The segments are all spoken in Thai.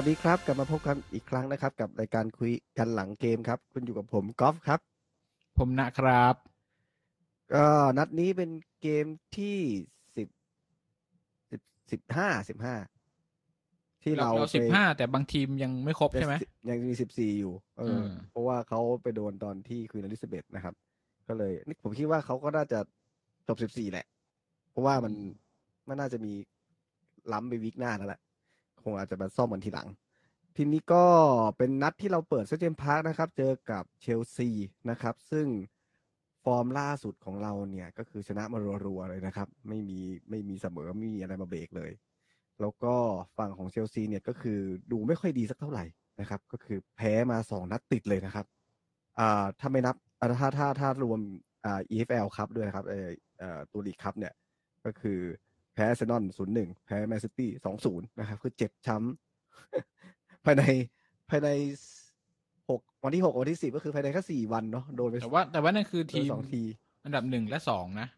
สวัสดีครับ กลับมาพบกันอีกครั้งนะครับ กับรายการคุยกันหลังเกมครับ คุณอยู่กับผมกอล์ฟครับ ผมนะครับก็นัดนี้เป็นเกมที่สิบสิบสิบห้าสิบห้าที่เราเราสิบไปห้าแต่บางทีมยังไม่ครบใช่ไหมยังมีสิบสี่อยู่ เอออมเพราะว่าเขาไปโดนตอนที่ควีนอลิซาเบธนะครับ ก็เลยนี่ผมคิดว่าเขาก็น่าจะจบสิบสี่แหละ เพราะว่ามันมันน่าจะมีล้ำไป week หน้าแล้วแหละ คงอาจจะมาซ่อมกันทีหลัง ทีนี้ก็เป็นนัดที่เราเปิดเซนต์เจมส์พาร์คนะครับ เจอกับเชลซีนะครับ ซึ่งฟอร์มล่าสุดของเราเนี่ยก็คือชนะมารัวๆเลยนะครับ ไม่มีไม่มีเสมอไม่มีอะไรมาเบรกเลย แล้วก็ฝั่งของเชลซีเนี่ยก็คือดูไม่ค่อยดีสักเท่าไหร่นะครับ ก็คือแพ้มาสองนัดติดเลยนะครับอ่าถ้าไม่นับถ้าถ้าถ้ารวมอ่า EFL ครับด้วยนะครับเอ่อตัวลีกครับเนี่ยก็คือ พ้เซนอนศูนย์หนึ่งแพ้แมนซิตี้สองศูนย์นะครับ คือเจ็บช้ำภายในภายในหกวันที่หกวันที่สิบก็คือภายในแค่สี่วันเนาะโดนไปแต่ว่า แต่ว่านั่นคือโดนทีมสองทีอันดับหนึ่งและสองนะ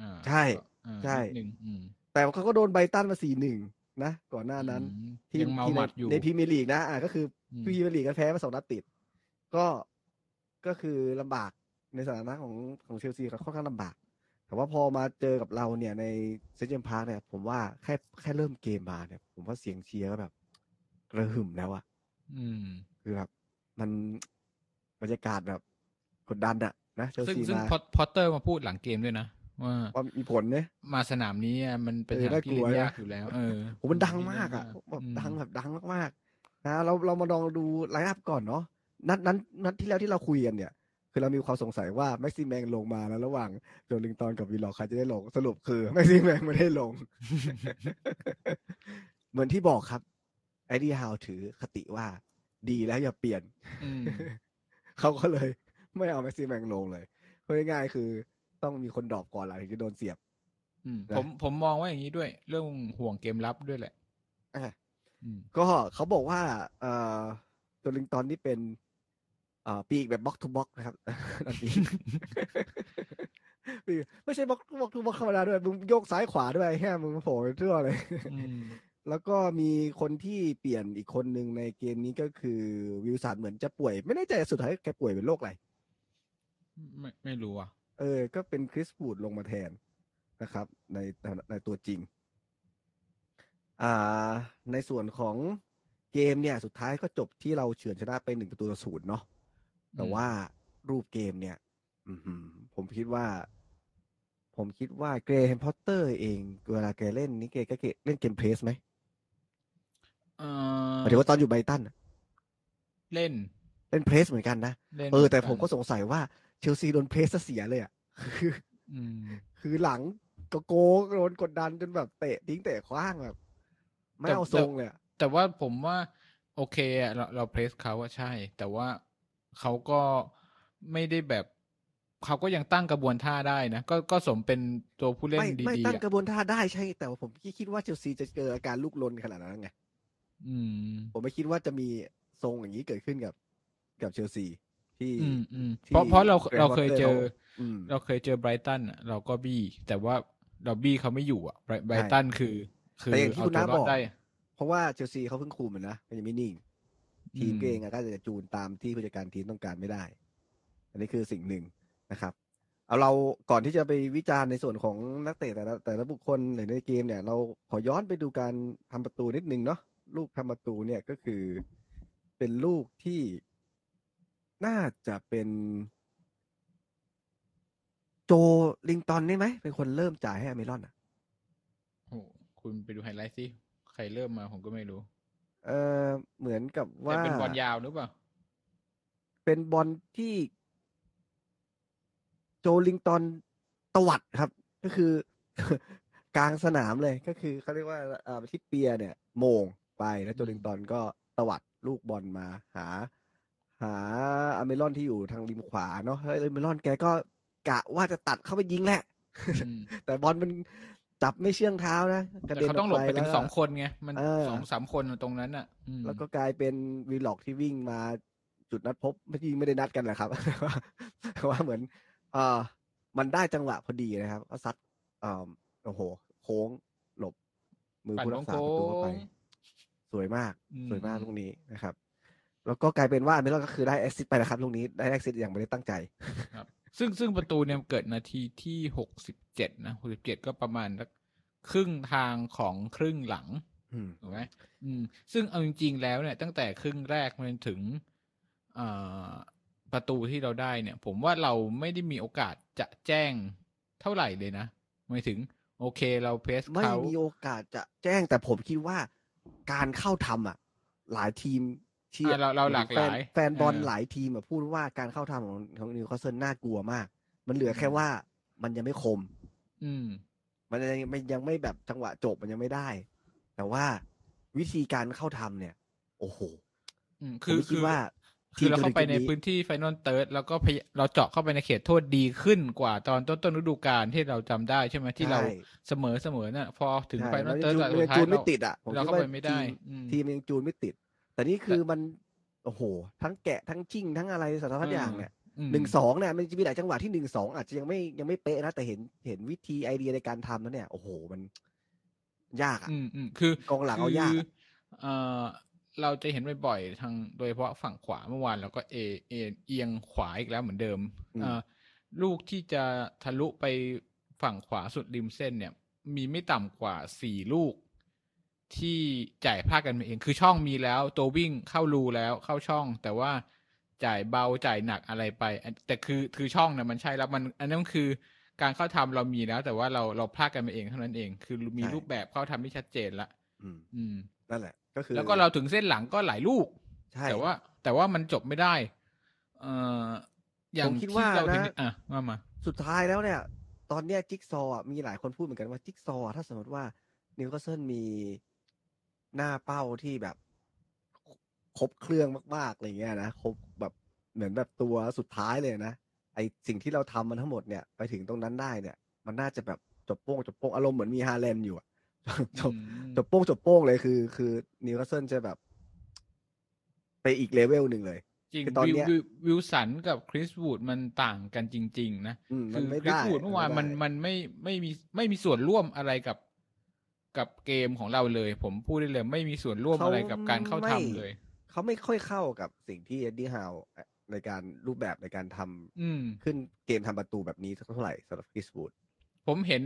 อ่าใช่อ่าใช่นิดหนึ่งอืมแต่เขาก็โดนไบรตันมาสี่หนึ่งนะก่อนหน้านั้นอืมที่ยังเมาที่หในมัดอยู่ในพรีเมียร์ลีกนะอ่าก็คืออมพรีเมียร์ลีกก็แพ้มาสองนัดติด ก็ก็คือลำบากในสถานะของของเชลซีก็ค่อนข้างลำบาก แต่ว่าพอมาเจอกับเราเนี่ยในเซนต์เจมส์พาร์คเนี่ย ผมว่าแค่แค่เริ่มเกมมาเนี่ย ผมว่าเสียงเชียร์ก็แบบกระหึ่มแล้วอะอืม คือแบบมันบรรยากาศแบบกดดันอะนะเชลซึ่งซีซึ่งมาพอพอตเตอร์มาพูดหลังเกมด้วยนะว่าว่ามีผลเนี่ยมาสนามนี้อะมันเป็นเออสนามที่น่ากลัเล่นยากนะอยู่แล้วเออโหมันดังมากอะที่แบบเล่นยดังอืมแบบดังมากๆนะเราเรามาลองดู line up ก่อนเนาะนัดนั้นนัดที่แล้วที่เราคุยกันเนี่ย คือเรามีความสงสัยว่าแม็กซิแมงลงมาแล้วระหว่างโจลิงตันกับวิลล็อคใครจะได้ลงสรุปคือแม็กซิแมงไม่ได้ลง เหมือนที่บอกครับเอ็ดดี้ฮาวถือคติว่า ดีแล้วอย่าเปลี่ยนอืมเขาก็เลย ไม่เอาแม็กซิแมงลงเลยพูดง่ายๆคือ ต้องมีคน drop ก่อนหลังถึงจะโดนเสียบอืมนะผมผมมองว่าอย่างนี้ด้วย เรื่องห่วงเกมรับด้วยแหละอะอืมก็เขาบอกว่า เอ่อโจลิงตันนี่เป็นเอ่อปีกแบบ box to box นะครับนั่นเองปีกไม่ใช่ box box to box ธรรมดาด้วยมึงโยกซ้ายขวาด้วยแค่มึงโผล่ไปทั่วเลยอืมแล้วก็มีคนที่เปลี่ยนอีกคนหนึ่งในเกมนี้ก็คือวิลสันเหมือนจะป่วย ไม่แน่ใจสุดท้ายแกป่วยเป็นโรคอะไร ไม่ไม่รู้อะ เออ ก็เป็นคริสวูดลงมาแทนนะครับ ในในในตัวจริง อ่า ในส่วนของเกมเนี่ย สุดท้ายก็จบที่เราเฉือนชนะไปหนึ่งประตูต่อศูนย์เนาะ แต่อืมว่ารูปเกมเนี่ยอือหือผมคิดว่า ผมคิดว่าเกรแฮมพอตเตอร์เองเวลาแกเล่นนี่แกก็เกเล่นเกมเพลสไหมเอหอมายถึงว่าตอนอยู่ไบรตันน่ะเล่น เล่นเพลสเหมือนกันนะเล่นเออแต่หผมก็สงสัยว่าเชลซีโดนเพลสซะเสียเลยอะคืออืมคือหลังก็โกงโดนกดดันจนแบบเตะทิ้งเตะคว้างแบบไม่เอาทรงเลยอะแต่ว่าผมว่า โอเคอะเราเราเพรสเขาว่าใช่ แต่ว่า เขาก็ไม่ได้แบบเขาก็ยังตั้งกระบวนท่าได้นะ ก็ก็สมเป็นตัวผู้เล่นไม่ไม่ดีตั้งๆอะกระบวนท่าได้ใช่ แต่ว่าผมคิดว่าเชลซีจะเจออาการลุกลนขนาดนั้นไงอืม ผมไม่คิดว่าจะมีทรงอย่างนี้เกิดขึ้นกับกับเชลซีที่อืมอืมที่เพราะเพราะเรา Graham เราเคย Potter เจอเขาอืมเราเคยเจอไบรตันอะเราก็บี้ แต่ว่าเราบี้เขาไม่อยู่อะไบรไบรตันคือ คือแต่อย่างที่เอาคุณตัวน้ารอบอกดได้ เพราะว่าเชลซีเขาเพิ่งคุมอะนะมันยังไม่นิ่ง ทีมอืมก็เองอะก็จะจูนตามที่ผู้จัดการทีมต้องการไม่ได้ อันนี้คือสิ่งหนึ่งนะครับเอาเราก่อนที่จะไปวิจารณ์ในส่วนของนักเตะแต่ละแต่ละบุคคลหรือในเกมเนี่ย เราขอย้อนไปดูการทำประตูนิดนึงเนาะลูกทำประตูเนี่ยก็คือเป็นลูกที่น่าจะเป็นโจลิงตันนี่ไหมเป็นคนเริ่มจ่ายให้อเมรอนอะโอ้คุณไปดูไฮไลท์สิใครเริ่มมาผมก็ไม่รู้ เออเหมือนกับแต่ว่า เป็นบอลยาวหรือเปล่า เป็นบอลที่โจลิงตันตวัดครับ ก็คือกลางสนามเลยก็คือเขาเรียกว่าเอ่อทริปเปียร์เนี่ยโหม่งไปแล้วโจลิงตันก็ตวัดลูกบอลมาหา หาอัลมิรอนที่อยู่ทางริมขวาเนาะแล้วอัลมิรอนแกก็กะว่าจะตัดเข้าไปยิงแหละอืมแต่บอลมัน จับไม่เชื่องเท้านะกระแต่เด็นเขาต้องหลบไปถึงแล้วสองคนไงมันเออสองสามคนตรงนั้นอะอืมแล้วก็กลายเป็นวิลล็อคที่วิ่งมาจุดนัดพบไม่จริงไม่ได้นัดกันแหละครับแต่ว่าแต่ว่าเหมือนเออมันได้จังหวะพอดีนะครับ ก็ซัดเอ่อโอ้โห โค้งหลบ มือผู้รักษาประตูเข้าไป ปั่นโค้งสวยมากอืมสวยมากลูกนี้นะครับ แล้วก็กลายเป็นว่าอัลมิรอนก็คือได้ assist ไปนะครับลูกนี้ได้ assist อย่างไม่ได้ตั้งใจครับ ซึ่งซึ่งประตูเนี่ยเกิดนาทีที่หกสิบเจ็ดนะหกสิบเจ็ดก็ประมาณสักครึ่งทางของครึ่งหลังอืมถูกไหมอืม ซึ่งเอาจริงๆแล้วเนี่ย ตั้งแต่ครึ่งแรกมาจนถึงเอ่อประตูที่เราได้เนี่ย ผมว่าเราไม่ได้มีโอกาสจะแจ้งเท่าไหร่เลยนะหมายถึง โอเคเรา press เขาไม่มีโอกาสจะแจ้งแต่ผมคิดว่าการเข้าทำอะ หลายทีม ที่อะเราเราหลากหลายแฟนแฟนบอลเออหลายทีมอะพูดว่าการเข้าทำของของนิวคาสเซิลน่ากลัวมาก มันเหลือแค่ว่ามันยังไม่คม อืม มันยังมันยังไม่แบบจังหวะจบมันยังไม่ได้ แต่ว่าวิธีการเข้าทำเนี่ย โอ้โหอืมผมคือไม่คิคืดอว่าคือเราทีมเข้าไปในจนถึงจุดนี้พื้นที่ไฟนอลเติร์ดแล้วก็พยเราเจาะเข้าไปในเขตโทษดีขึ้นกว่าตอนต้นต้นฤดูกาลที่เราจำได้ใช่ไหมที่เราใช่เสมอเสมอน่ะ พอถึงใช่ไฟนอลมันเติร์ดยังสุดท้ายจูนไม่เราติดอะผมเราคิดเข้าว่าไปไม่ได้ทีมอืมทีมยังจูนไม่ติด แต่นี่คือมันโอ้โห ทั้งแกะทั้งจิ้งทั้งอะไรสารพัดอย่างเนี่ยอืมหนึ่งสองเนี่ยมันจะมีหลายจังหวะที่หนึ่งสองอาจจะยังไม่ยังไม่เป๊ะนะแต่เห็นเห็นวิธีไอเดียในการทำแล้วเนี่ย โอ้โหมัน ยากอะอืมอืมคือกองหลังเอายากคือะเอ่อเราจะเห็นบ่อยๆทางโดยเฉพาะฝั่งขวาเมื่อวานเราก็เอเอเอียงขวาอีกแล้วเหมือนเดิมเอ่อลูกที่จะทะลุไปฝั่งขวาสุดริมเส้นเนี่ย มีไม่ต่ำกว่าสี่ลูก ที่จ่ายพลาดกันมาเอง คือช่องมีแล้ว ตัววิ่งเข้ารูแล้วเข้าช่อง แต่ว่าจ่ายเบาจ่ายหนักอะไรไปอันแต่คือคือช่องเนี่ยมันใช่แล้วมัน อันนั้นคือการเข้าทำเรามีแล้ว แต่ว่าเราเราพลาดกันมาเองเท่านั้นเอง คือมีรูปแบบเข้าทำที่ชัดเจนละอืมอืมนั่นแหละ ก็คือ แล้วก็เราถึงเส้นหลังก็หลายลูกใช่แต่ว่า แต่ว่ามันจบไม่ได้ เอ่อผมคิดว่าอย่างที่เราเห็นนะอะมามาสุดท้ายแล้วเนี่ย ตอนเนี้ยจิ๊กซอว์อะมีหลายคนพูดเหมือนกันว่าจิ๊กซอว์อะถ้าสมมติว่านิวคาสเซิลมี หน้าเป้าที่แบบ ครบเครื่องมากๆอะไรเงี้ยนะครบแบบเหมือนแบบตัวสุดท้ายเลยนะไอสิ่งที่เราทำมันทั้งหมดเนี่ยไปถึงตรงนั้นได้เนี่ย มันน่าจะแบบจบโป้งจบโป้งอารมณ์เหมือนมีฮาลันด์อยู่อะจบอืมจบโป้งจบโป้งเลยคือ คือนิวคาสเซิลจะแบบ ไปอีกเลเวลหนึ่งเลยจริงคือตอนวิวเนี้ยวิววิลสันกับคริสวูดมันต่างกันจริง ๆ นะอืมมัคืนอไม่คริสได้วูดเมื่อวานไได้มันมันไม่ไม่มีไม่มีส่วนร่วมอะไรกับ กับเกมของเราเลย ผมพูดได้เลยไม่มีส่วนร่วมอะไรกับการเข้าทำเลย เขาไม่ค่อยเข้ากับสิ่งที่เอ็ดดี้ฮาวในการรูปแบบในการทำอืมขึ้นเกมทำประตูแบบนี้สักเท่าไหร่สำหรับคริสบูดผมเห็น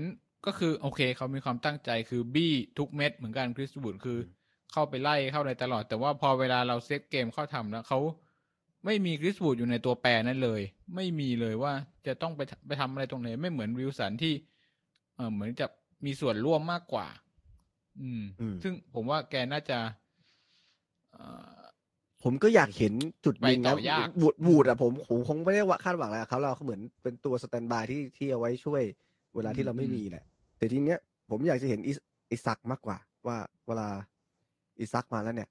ก็คือโอเคเขามีความตั้งใจคือบี้ทุกเม็ดเหมือนกันคริสวูดคือ เข้าไปไล่เข้าในตลอด แต่ว่าพอเวลาเราเซตเกมเข้าทำแล้วเขาไม่มีคริสวูดอยู่ในตัวแปรนั้นเลย ไม่มีเลยว่าจะต้องไปไปทำอะไรตรงไหนไม่เหมือนวิลสันที่เออเหมือนจะมีส่วนร่วมมากกว่า อืมอืม ซึ่งผมว่าแกน่าจะเอ่อผมก็อยากเห็นจุดยิงไปต่นะอยากบูดบูดอะผมผมคงไม่ได้ว่าคาดหวังอะไรกับเขาเราเหมือนเป็นตัวสแตนบายที่ที่เอาไว้ช่วย เวลาที่เราไม่มีแหละ แต่ทีเนี้ย ผมอยากจะเห็นอิสอิซักมากกว่า ว่าเวลาอิซักมาแล้วเนี่ย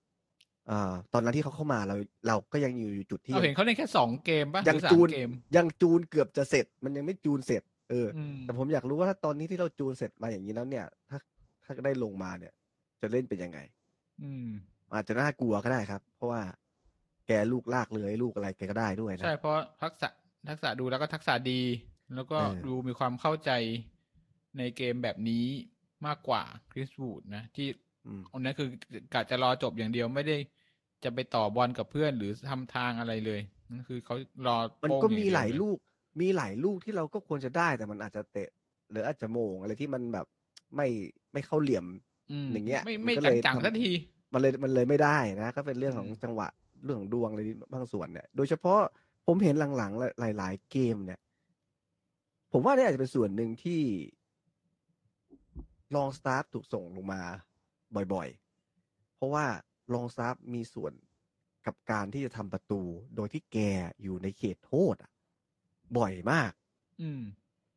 เอ่อตอนนั้นที่เขาเข้ามาเราเราก็ยังอยู่จุดที่เราเห็นเขาเล่นแค่สองเกมป่ะหยัรืงอสาจูมนเกมยังจูนเกือบจะเสร็จ มันยังไม่จูนเสร็จ เอออืมแต่ผมอยากรู้ว่าถ้าตอนนี้ที่เราจูนเสร็จมาอย่างนี้แล้วเนี่ย ถ้า ถ้าได้ลงมาเนี่ย จะเล่นเป็นยังไง อืม อาจจะน่ากลัวก็ได้ครับ เพราะว่าแกลูกลากเลยลูกอะไรแกก็ได้ด้วยนะใช่เพราะทักษะทักษะดูแล้วก็ทักษะดี แล้วก็เออดูมีความเข้าใจในเกมแบบนี้มากกว่าคริสวูดนะ ที่อืมอันนั้นคือกะจะรอจบอย่างเดียวไม่ได้จะไปต่อบอลกับเพื่อนหรือทำทางอะไรเลยนั่นคือเขารอมันโป้งก็องมีเดีวหลายเยลูก มีหลายลูกที่เราก็ควรจะได้แต่มันอาจจะเตะ หรืออาจจะโมงอะไรที่มันแบบไม่ ไม่เข้าเหลี่ยมมอย่างเงี้ยไม่มันไม่ก็เลยจังทำๆสักที มันเลยมันเลยไม่ได้นะก็เป็นเรื่องของอืมจังหวะเรื่องของดวงอะไรบางส่วนเนี่ยโดยเฉพาะผมเห็นหลังๆหลาย ๆ เกมเนี่ย ผมว่านี่อาจจะเป็นส่วนหนึ่งที่ลองสตาฟถูกส่งลงมาบ่อยๆ เพราะว่าลองสตาฟมีส่วนกับการที่จะทำประตู โดยที่แกอยู่ในเขตโทษอะบ่อยมาก อืม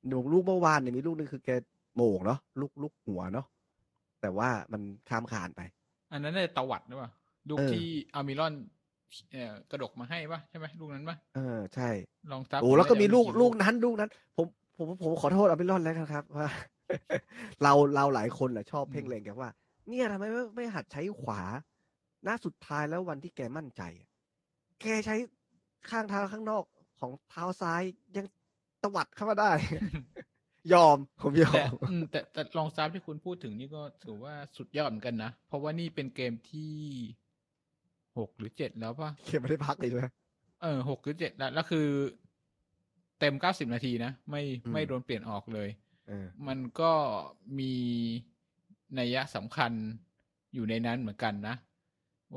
หนูลูกเมื่อวานเนี่ยมีลูกหนึงคือแก โหม่งเนาะลูกลูกหัวเนาะแต่ว่ามันข้ามขานไป อันนั้นน่าจะตวัดหรือเปล่าลูกเออที่อามิรอนเอ่อกระดกมาให้ปะใช่ไหมลูกนั้นปะเออใช่ ลองซับโอ้แล้วก็มีลูกไได้ลูกนั้นลูกนั้น ผมผมผมขอโทษอาบิลอนแล้วนะครับว่าเราเราหลายคนแหละชอบเพ่งเล็งแกว่า เนี่ยทำไมไม่ไม่หัดใช้ขวา หน้าสุดท้ายแล้ววันที่แกมั่นใจอะแกใช้ข้างเท้าข้างนอกของเท้าซ้ายยังตวัดเข้ามาได้ ยอมผมยอแต่มอืมแต่แต่ลองซับที่คุณพูดถึงนี่ก็ถือว่าสุดยอดเหมือนกันนะ เพราะว่านี่เป็นเกมที่หกหรือเจ็ดแล้วป่ะเขียนไม่ได้พักเลยใช่ไหมเออหกหรือเจ็ดแล้วแล้วคือ เต็มเก้าสิบนาทีนะ ไม่อืมไม่โดนเปลี่ยนออกเลยเออมันก็มีนัยยะสำคัญอยู่ในนั้นเหมือนกันนะ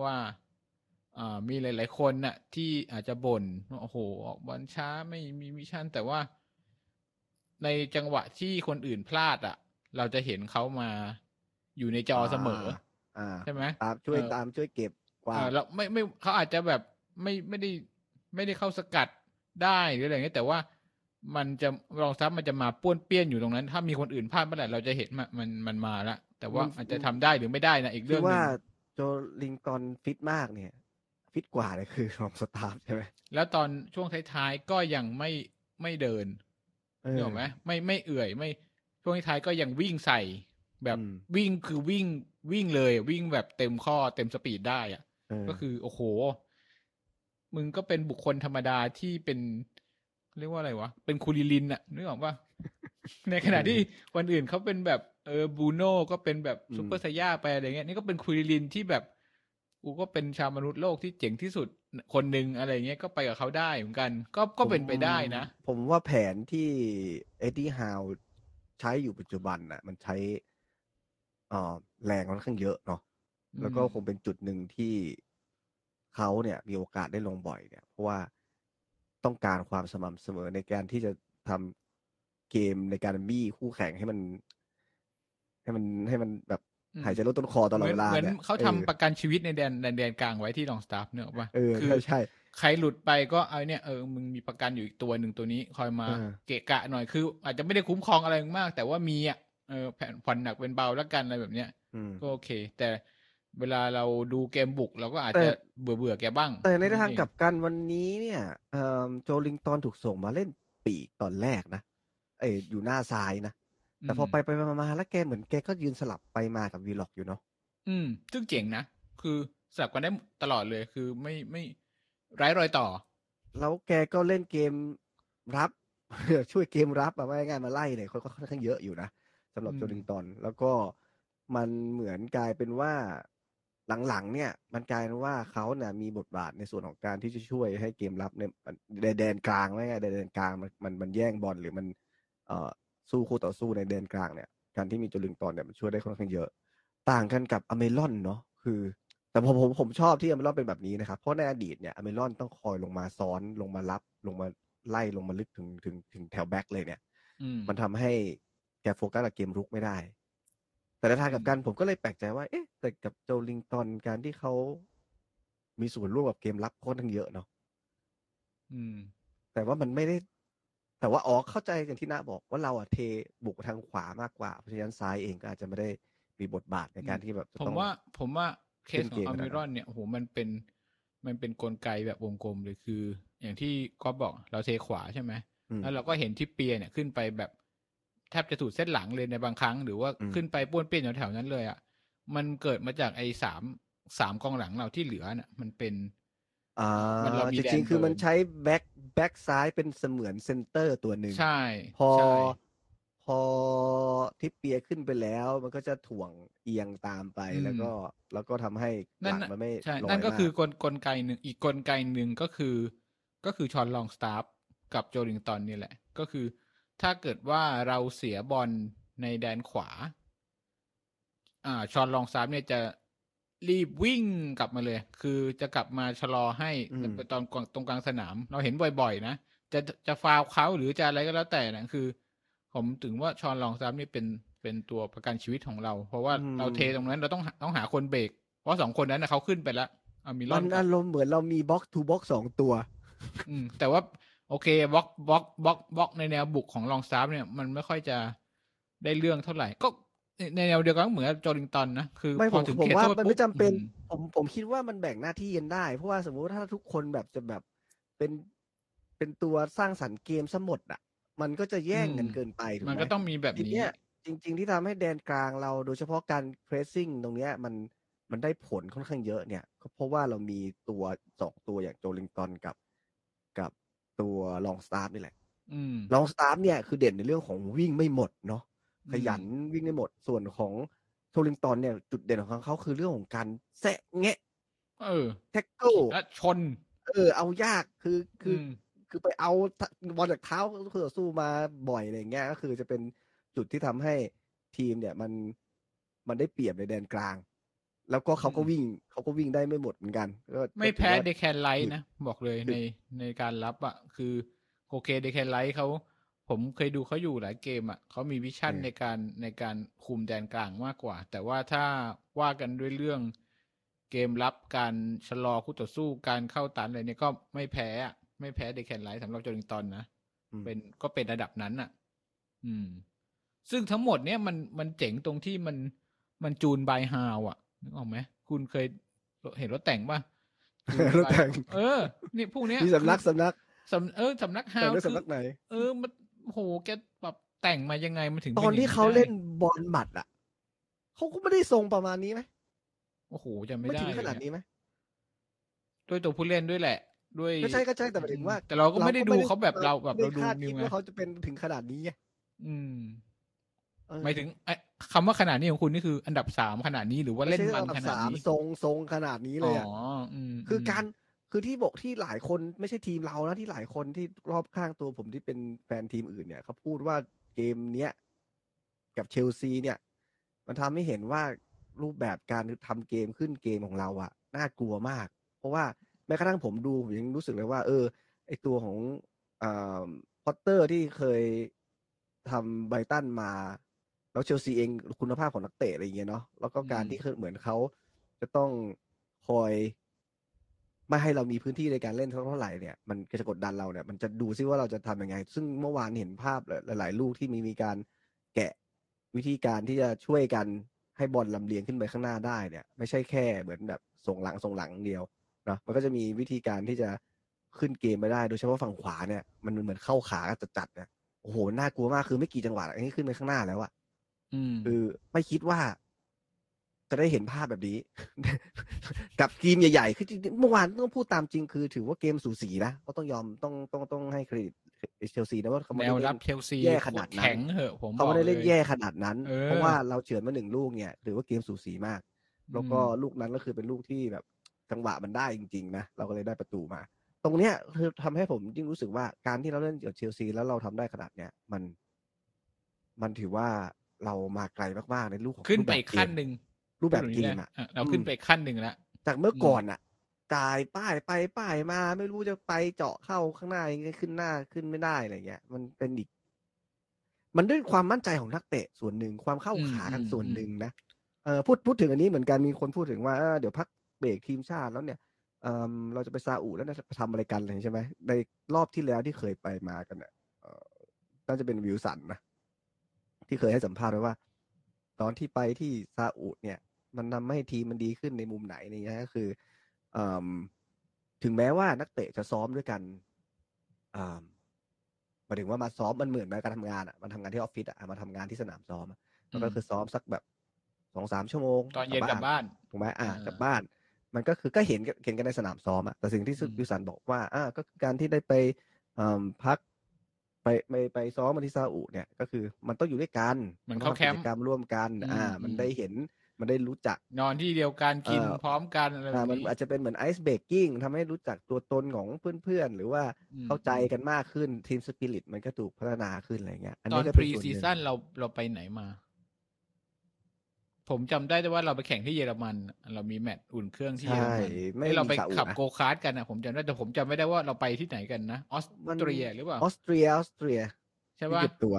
ว่าอ่ามีหลาย ๆ คนน่ะ ที่อาจจะบ่นว่าโอ้โห ออกบอลช้าไม่มี vision แต่ว่า ในจังหวะที่คนอื่นพลาดอะ เราจะเห็นเขามาอยู่ในจอเสมอ อ่าใช่ไหมตามช่วยเออตามช่วยเก็บกว่าเออแล้วไม่ไม่เขาอาจจะแบบไม่ไม่ได้ไม่ได้เข้าสกัดได้หรืออะไรเงี้ยแต่ว่ามันจะรองรับมันจะมาป้วนเปี้ยนอยู่ตรงนั้น ถ้ามีคนอื่นพลาดเมื่อไหร่เราจะเห็นมันมันมันมาละแต่ว่ามันอาจจะทำได้หรือไม่ได้นะคือว่าอีกคืเรื่องหนึ่างโจลินตันฟิตมากเนี่ย ฟิตกว่าเลยคือลองสตาฟฟ์ใช่ไหมแล้วตอนช่วงท้ายๆก็ยังไม่ไม่เดิน เออนึกออกไหมไม่ไม่เอื่อยไม่ช่วงท้ายๆก็ยังวิ่งใส่ แบบอืมวิ่งคือวิ่งวิ่งเลยวิ่งแบบเต็มข้อเต็ม speed ได้อะเออก็คือโอ้โห มึงก็เป็นบุคคลธรรมดาที่เป็น เรียกว่าอะไรวะ เป็นคูลิลินอะนึกออกปะในขณะที่คนอื่นเขาเป็นแบบเออบรูโน่ก็เป็นแบบซูเปอร์ไซย่าไปอะไรเงี้ยนี่ก็เป็นคูลิลินที่แบบ กูก็เป็นชาวมนุษย์โลกที่เจ๋งที่สุด คนหนึ่งอะไรเงี้ยก็ไปกับเขาได้เหมือนกัน ก็ก็เป็นไปได้นะ ผมว่าแผนที่เอ็ดดี้ฮาวใช้อยู่ปัจจุบันน่ะ มันใช้เอ่อแรงค่อนข้างเยอะเนาะแล้วก็คงเป็นจุดหนึ่งที่เขาเนี่ย มีโอกาสได้ลงบ่อยเนี่ย เพราะว่าต้องการความสม่ำเสมอในการที่จะทำเกมในการบี้คู่แข่งให้มัน ให้มันให้มันแบบอืม หายใจลดต้นคอตลอดเวลาเหมือนเนี่ยเขาทำออประกันชีวิตในแดนในแดนกลางไว้ที่ลองสตาฟเนกอะปะเออคือใช่ใช่ ใครหลุดไปก็เอาเนี่ยเออมึงมีประกันอยู่อีกตัวหนึ่งตัวนี้คอยมาเออเกะกะหน่อยคือ อาจจะไม่ได้คุ้มครองอะไรมาก แต่ว่ามีอะเออแผ่นผ่อนหนักเป็นเบาแล้วกันอะไรแบบเนี้ยอืมก็โอเค แต่เวลาเราดูเกมบุกเราก็อาจแต่จะเบื่อเบื่อๆแกบ้าง แต่ในทางเองกลับกันวันนี้เนี่ยเอ่อโจลิงตันถูกส่งมาเล่นปีกตอนแรกนะเอยอยู่หน้าซ้ายนะ แต่พอไปไปมามาแล้วแกเหมือนแกก็ยืนสลับไปมากับวีล็อกอยู่เนาะอืม ซึ่งเจ๋งนะ คือสลับกันได้ตลอดเลยคือไม่ไม่ไร้รอยต่อ แล้วแกก็เล่นเกมรับ ช่วยเกมรับอะว่าง่ายๆมาไล่เนี่ยค่อนค่อนข้างเยอะอยู่นะสำหรับอืมโจลิงตันแล้วก็มันเหมือนกลายเป็นว่าหลังๆเนี่ย มันกลายเป็นว่าเขาเนี่ยมีบทบาทในส่วนของการที่จะช่วยให้เกมรับในในแดนกลางไม่ง่ายๆแดนกลางมันมันมันแย่งบอลหรือมัน เอ่อ สู้คู่ต่อสู้ในแดนกลางเนี่ยการที่มีโจลิงตันเนี่ยมันช่วยได้ค่อนข้างเยอะ ต่างกันกับอเมรอนเนาะคือ แต่ผมผมผมชอบที่อเมรอนเป็นแบบนี้นะครับเพราะในอดีตเนี่ยอเมรอนต้องคอยลงมาซ้อนลงมารับลงมาไล่ลงมาลึกถึงถึงถึงแถวแบ็คเลยเนี่ยอืมมันทำให้แกโฟกัสกับเกมรุกไม่ได้ แต่ในทางกลับกันผมก็เลยแปลกใจว่า เอ๊ะ แต่กับโจลิงตันการที่เขามีส่วนร่วมกับเกมรับค่อนข้างเยอะเนาะอืมแต่ว่ามันไม่ได้ แต่ว่าอ๋อเข้าใจอย่างที่น้าบอกว่าเราอะเทบุกทางขวามากกว่าเพราะฉะนั้นซ้ายเองก็อาจจะไม่ได้มีบทบาทในการที่แบบจะผมต้องว่าผมว่าเคสเล่นขอเกงมอขนาดนั้นเมรอนเนี่ยโอ้โหมันเป็นมันเป็นกลไกแบบวงกลมเลยคือ อย่างที่ก็บอกเราเทขวาใช่ไหมอืมแล้วเราก็เห็นทริปเปียร์เนี่ยขึ้นไปแบบแทบจะสุดเส้นหลังเลยในบางครั้ง หรือว่าอืมขึ้นไปป้วนเปี้ยนอยู่แถวนั้นเลยอะมันเกิดมาจากไอ้สามสามกองหลังเราที่เหลือน่ะ มันเป็นอ่ามันจแดนริงๆคือมันเบิร์นใช้แบ็ค แบ็คซ้ายเป็นเสมือนเซนเตอร์ตัวหนึ่งใช่ พอใช่พอทริปเปียร์ขึ้นไปแล้ว มันก็จะถ่วงเอียงตามไปแล้วก็แล้วก็ทำให้หนั่นลังน่ะมันไม่ใช่ลอยนั่นก็มากคือกลกลไกหนึ่งอีกกลไกหนึ่งก็คือ ก็คือชอนลองสตาร์ฟกับโจลิงตันนี่แหละ ก็คือถ้าเกิดว่าเราเสียบอลในแดนขวา อ่าชอนลองสตาร์ฟเนี่ยจะ รีบวิ่งกลับมาเลย คือจะกลับมาชะลอให้อืมตอนกลางตรงกลางสนาม เราเห็นบ่อยๆ นะ จะจะฟาวเขาหรือจะอะไรก็แล้วแต่นะคือ ผมถึงว่าชอนลองสตาร์ฟนี่เป็นเป็นตัวประกันชีวิตของเรา เพราะว่าเราเทตรงนั้นเราต้องหาต้องหาคนเบรกเพราะสองคนนั้นนะเขาขึ้นไปแล้วอามิลอมันนกับอารมณ์เหมือนเรามีบ็อกทูบ็อกสองตัว อืม แต่ว่าโอเคบล็อกบล็อกบล็อกบล็อกในแนวบุกของลองซาร์ฟเนี่ย มันไม่ค่อยจะได้เรื่องเท่าไหร่ ก็ ในแนวเดียวกันก็เหมือนกับโจลิงตันนะคือไม่พผอมถึงผมเขตว่าโทษมันปุ๊ไม่บจำเป็นอืมผมผมคิดว่ามันแบ่งหน้าที่กันได้ เพราะว่าสมมุติว่าถ้าทุกคนแบบจะแบบเป็นเป็นตัวสร้างสรรค์เกมซะหมดอะ มันก็จะแย่งกันเกินไปถูกไหมมันก็ต้องมีแบบทีนี้เนี้ยจริง ๆ ที่ทำให้แดนกลางเราโดยเฉพาะการ pressing ตรงเนี้ยมันมันได้ผลค่อนข้างเยอะเนี่ยก็เพราะว่าเรามีตัวสองตัวอย่างโจลิงตันกับ กับตัวลองสตาร์นี่แหละอืมลองสตาร์ฟเนี่ยคือเด่นในเรื่องของวิ่งไม่หมดเนาะอืม ขยันวิ่งไม่หมดส่วนของโจลิงตันเนี่ยจุดเด่นของเขาคือเรื่องของการแซะแงะเออ tackle และชน เออ เอายากคือคืออมคือไปเอาบอลจากเท้าคู่ต่อสู้มาบ่อยอะไรอย่างเงี้ยก็คือจะเป็นจุดที่ทำให้ทีมเนี่ยมันมันได้เปรียบในแดนกลาง แล้วก็เขาก็อืมวิ่งเขาก็วิ่งได้ไม่หมดเหมือนกันก็ไม่แพ้ก็ถือว่าเดแคลนไรซ์นะ บอกเลยคือในในการรับอะ คือโอเคเดแคลนไรซ์เขา ผมเคยดูเขาอยู่หลายเกมอะเขามี vision ในการในการคุมแดนกลางมากกว่า แต่ว่าถ้าว่ากันด้วยเรื่องเกมรับการชะลอคู่ต่อสู้การเข้าตันอะไรเนี่ยก็ไม่แพ้อะไม่แพ้เดแคนไลท์สำหรับโจลิงตันนะอืมเป็นก็เป็นระดับนั้นอะ อืม ซึ่งทั้งหมดเนี่ยมันมันเจ๋งตรงที่มันมันจูนบายฮาวอะนึกออกไหมคุณเคยเห็นรถแต่งป่ะจูนรถแต่ง เออ นี่พวกเนี้ยมีสำนักคือสำนักสำเออสำนักฮาแต่วด้วยคือสำนักไหน เออมัน โหแกแบบแต่งมายังไงมันถึงตป็อนย่งที่เขาได้เล่นบอลหมัดอะเขาก็ไม่ได้ทรงประมาณนี้ไหมโอ้โหจะไม่ไม่ได้ถึงขนาดเลยนี้ไหมด้วยตัวผู้เล่นด้วยแหละ ด้วยก็ใช่ก็ใช่แต่หมายถึงว่า แต่เราก็ไม่ได้ดูเขาแบบเราแบบเราดูไม่คาดนิคิวดไงว่าเขาจะเป็นถึงขนาดนี้ไงอืมเออหมายถึงไอ้คำว่าขนาดนี้ของคุณนี่คืออันดับสามขนาดนี้หรือว่าเล่นไใช่มันระดับขนาดสามนี้ทรงทรงขนาดนี้เลยอะอ๋ออืมคือมการ คือที่บอกที่หลายคนไม่ใช่ทีมเรานะที่หลายคนที่รอบข้างตัวผมที่เป็นแฟนทีมอื่นเนี่ยเขาพูดว่าเกมเนี้ยกับเชลซีเนี่ย มันทำให้เห็นว่ารูปแบบการทำเกมขึ้นเกมของเราอะน่ากลัวมาก เพราะว่าแม้กระทั่งผมดูผมยังรู้สึกเลยว่า เออ ไอตัวของอพอตเตอร์ที่เคยทำไบตันมา แล้วเชลซีเองคุณภาพของนักเตะอะไรอย่างเงี้ยเนาะแล้วก็การที่เหมือนเขาจะต้องคอย ไม่ให้เรามีพื้นที่ในการเล่นเท่าไหร่เนี่ยมันก็จะกดดันเราเนี่ยมันจะดูซิว่าเราจะทำยังไง ซึ่งเมื่อวานเห็นภาพหลาย ๆ ลูกที่มีมีการแกะวิธีการที่จะช่วยกันให้บอลลำเลียงขึ้นไปข้างหน้าได้เนี่ย ไม่ใช่แค่เหมือนแบบส่งหลังส่งหลังเดียวเนาะมันก็จะมีวิธีการที่จะขึ้นเกมไปได้ โดยเฉพาะฝั่งขวาเนี่ยมันเหมือนเข้าขากันจัดๆเนี่ยโอ้โหน่ากลัวมากคือไม่กี่จังหวะอันนี้ขึ้นไปข้างหน้าแล้วอะอืมคือไม่คิดว่า จะได้เห็นภาพแบบนี้ กับทีมใหญ่ๆ คือจริงๆเมื่อวานต้องพูดตามจริงคือ ถือว่าเกมสูสีนะก็ต้องยอมต้องต้องต้องให้เครดิตเชลซีนะว่าเขาไม่แนได้วเล่รับนเชลซีแย่ขนาดนั้นแข็งเหอะผมเขาไม่ได้เล่นบอกแย่ขนาดนั้นเออเพราะว่าเราเฉือนมาหนึ่งลูกเนี่ยถือว่าเกมสูสีมาก แล้วก็อืมลูกนั้นก็คือเป็นลูกที่แบบจังหวะมันได้จริงๆนะเราก็เลยได้ประตูมา ตรงเนี้ยคือทำให้ผมยิ่งรู้สึกว่าการที่เราเล่นกับเชลซีแล้วเราทำได้ขนาดเนี้ยมัน มันถือว่าเรามาไกลมากๆในลูกของขึ้นรูไปแบบอีกขั้นหนึ่ง รูปแบบเกมพูดย่างนี้อะนะเราขึ้นอืมไปอีกขั้นหนึ่งแล้วจากเมื่ออมก่อนอะจ่ายป้ายไปป้ายมาไม่รู้จะไปเจาะเข้าข้างหน้ายังไงขึ้นหน้าขึ้นไม่ได้อะไรเงี้ย มันเป็นอีก มันด้วยความมั่นใจของนักเตะส่วนหนึ่งความเข้าอืมขากันอืมส่วนอืมหนึ่งนะเออพูดพูดถึงอันนี้เหมือนกันมีคนพูดถึงว่าเออเดี๋ยวพักเบรกทีมชาติแล้วเนี่ยเออเราจะไปซาอุแล้วจะทำอะไรกันอะไรใช่ไหมในรอบที่แล้วที่เคยไปมากันเนี่ยเออน่าจะเป็นวิวสันนะที่เคยให้สัมภาษณ์ไว้ว่า ตอนที่ไปที่ซาอุเนี่ย มันทำให้ทีมมันดีขึ้นในมุมไหนอะไรเงี้ยก็คือเอมถึงแม้ว่านักเตะจะซ้อมด้วยกันอ่าหมายถึงว่ามาซ้อมมันเหมือนกับการทำงานอะมันทำงานที่ออฟฟิศอะมาทำงานที่สนามซ้อมอะมันก็คือซ้อมสักแบบสองสามชั่วโมงตอนเย็นกลับบ้านถูกไหมอ่าอ่ากลับบ้าน มันก็คือก็เห็นเห็นกันในสนามซ้อมอะแต่สิ่งที่อืมวิวสันบอกว่าอ่าก็คือการที่ได้ไปอืมพักไปไปไปซ้อมมาที่ซาอุเนี่ย ก็คือมันต้องอยู่ด้วยกันเหมือนต้เข้าองแคทำมกิป์จกรรมร่วมกันอืมอ่า มันอืมได้เห็น มันได้รู้จัก นอนที่เดียวกันกินเอ่อพร้อมกันอะไรแบอ่าบมันนี้อาจจะเป็นเหมือนไอซ์เบรกกิ้งทำให้รู้จักตัวตนของเพื่อนๆ หรือว่าอืมเข้าใจกันมากขึ้นทีมสปิริตมันก็ถูกพัฒนาขึ้นอะไรเงี้ยอันตอนี้นก็พเป็นรีส่วนหซีนึ่งซั่นเราเราไปไหนมา ผมจำได้แต่ว่าเราไปแข่งที่เยอรมัน เรามีแมตช์อุ่นเครื่องที่เยอรใช่มันไม่เอ้ยเรามีไปซาอุขับนะโกคาร์ทกันนะผมจำได้แต่ผมจำไม่ได้ว่าเราไปที่ไหนกันนะออสมันเตรียหรือเปล่าออสเตรียออสเตรียใช่ที่ปะเก็บตัว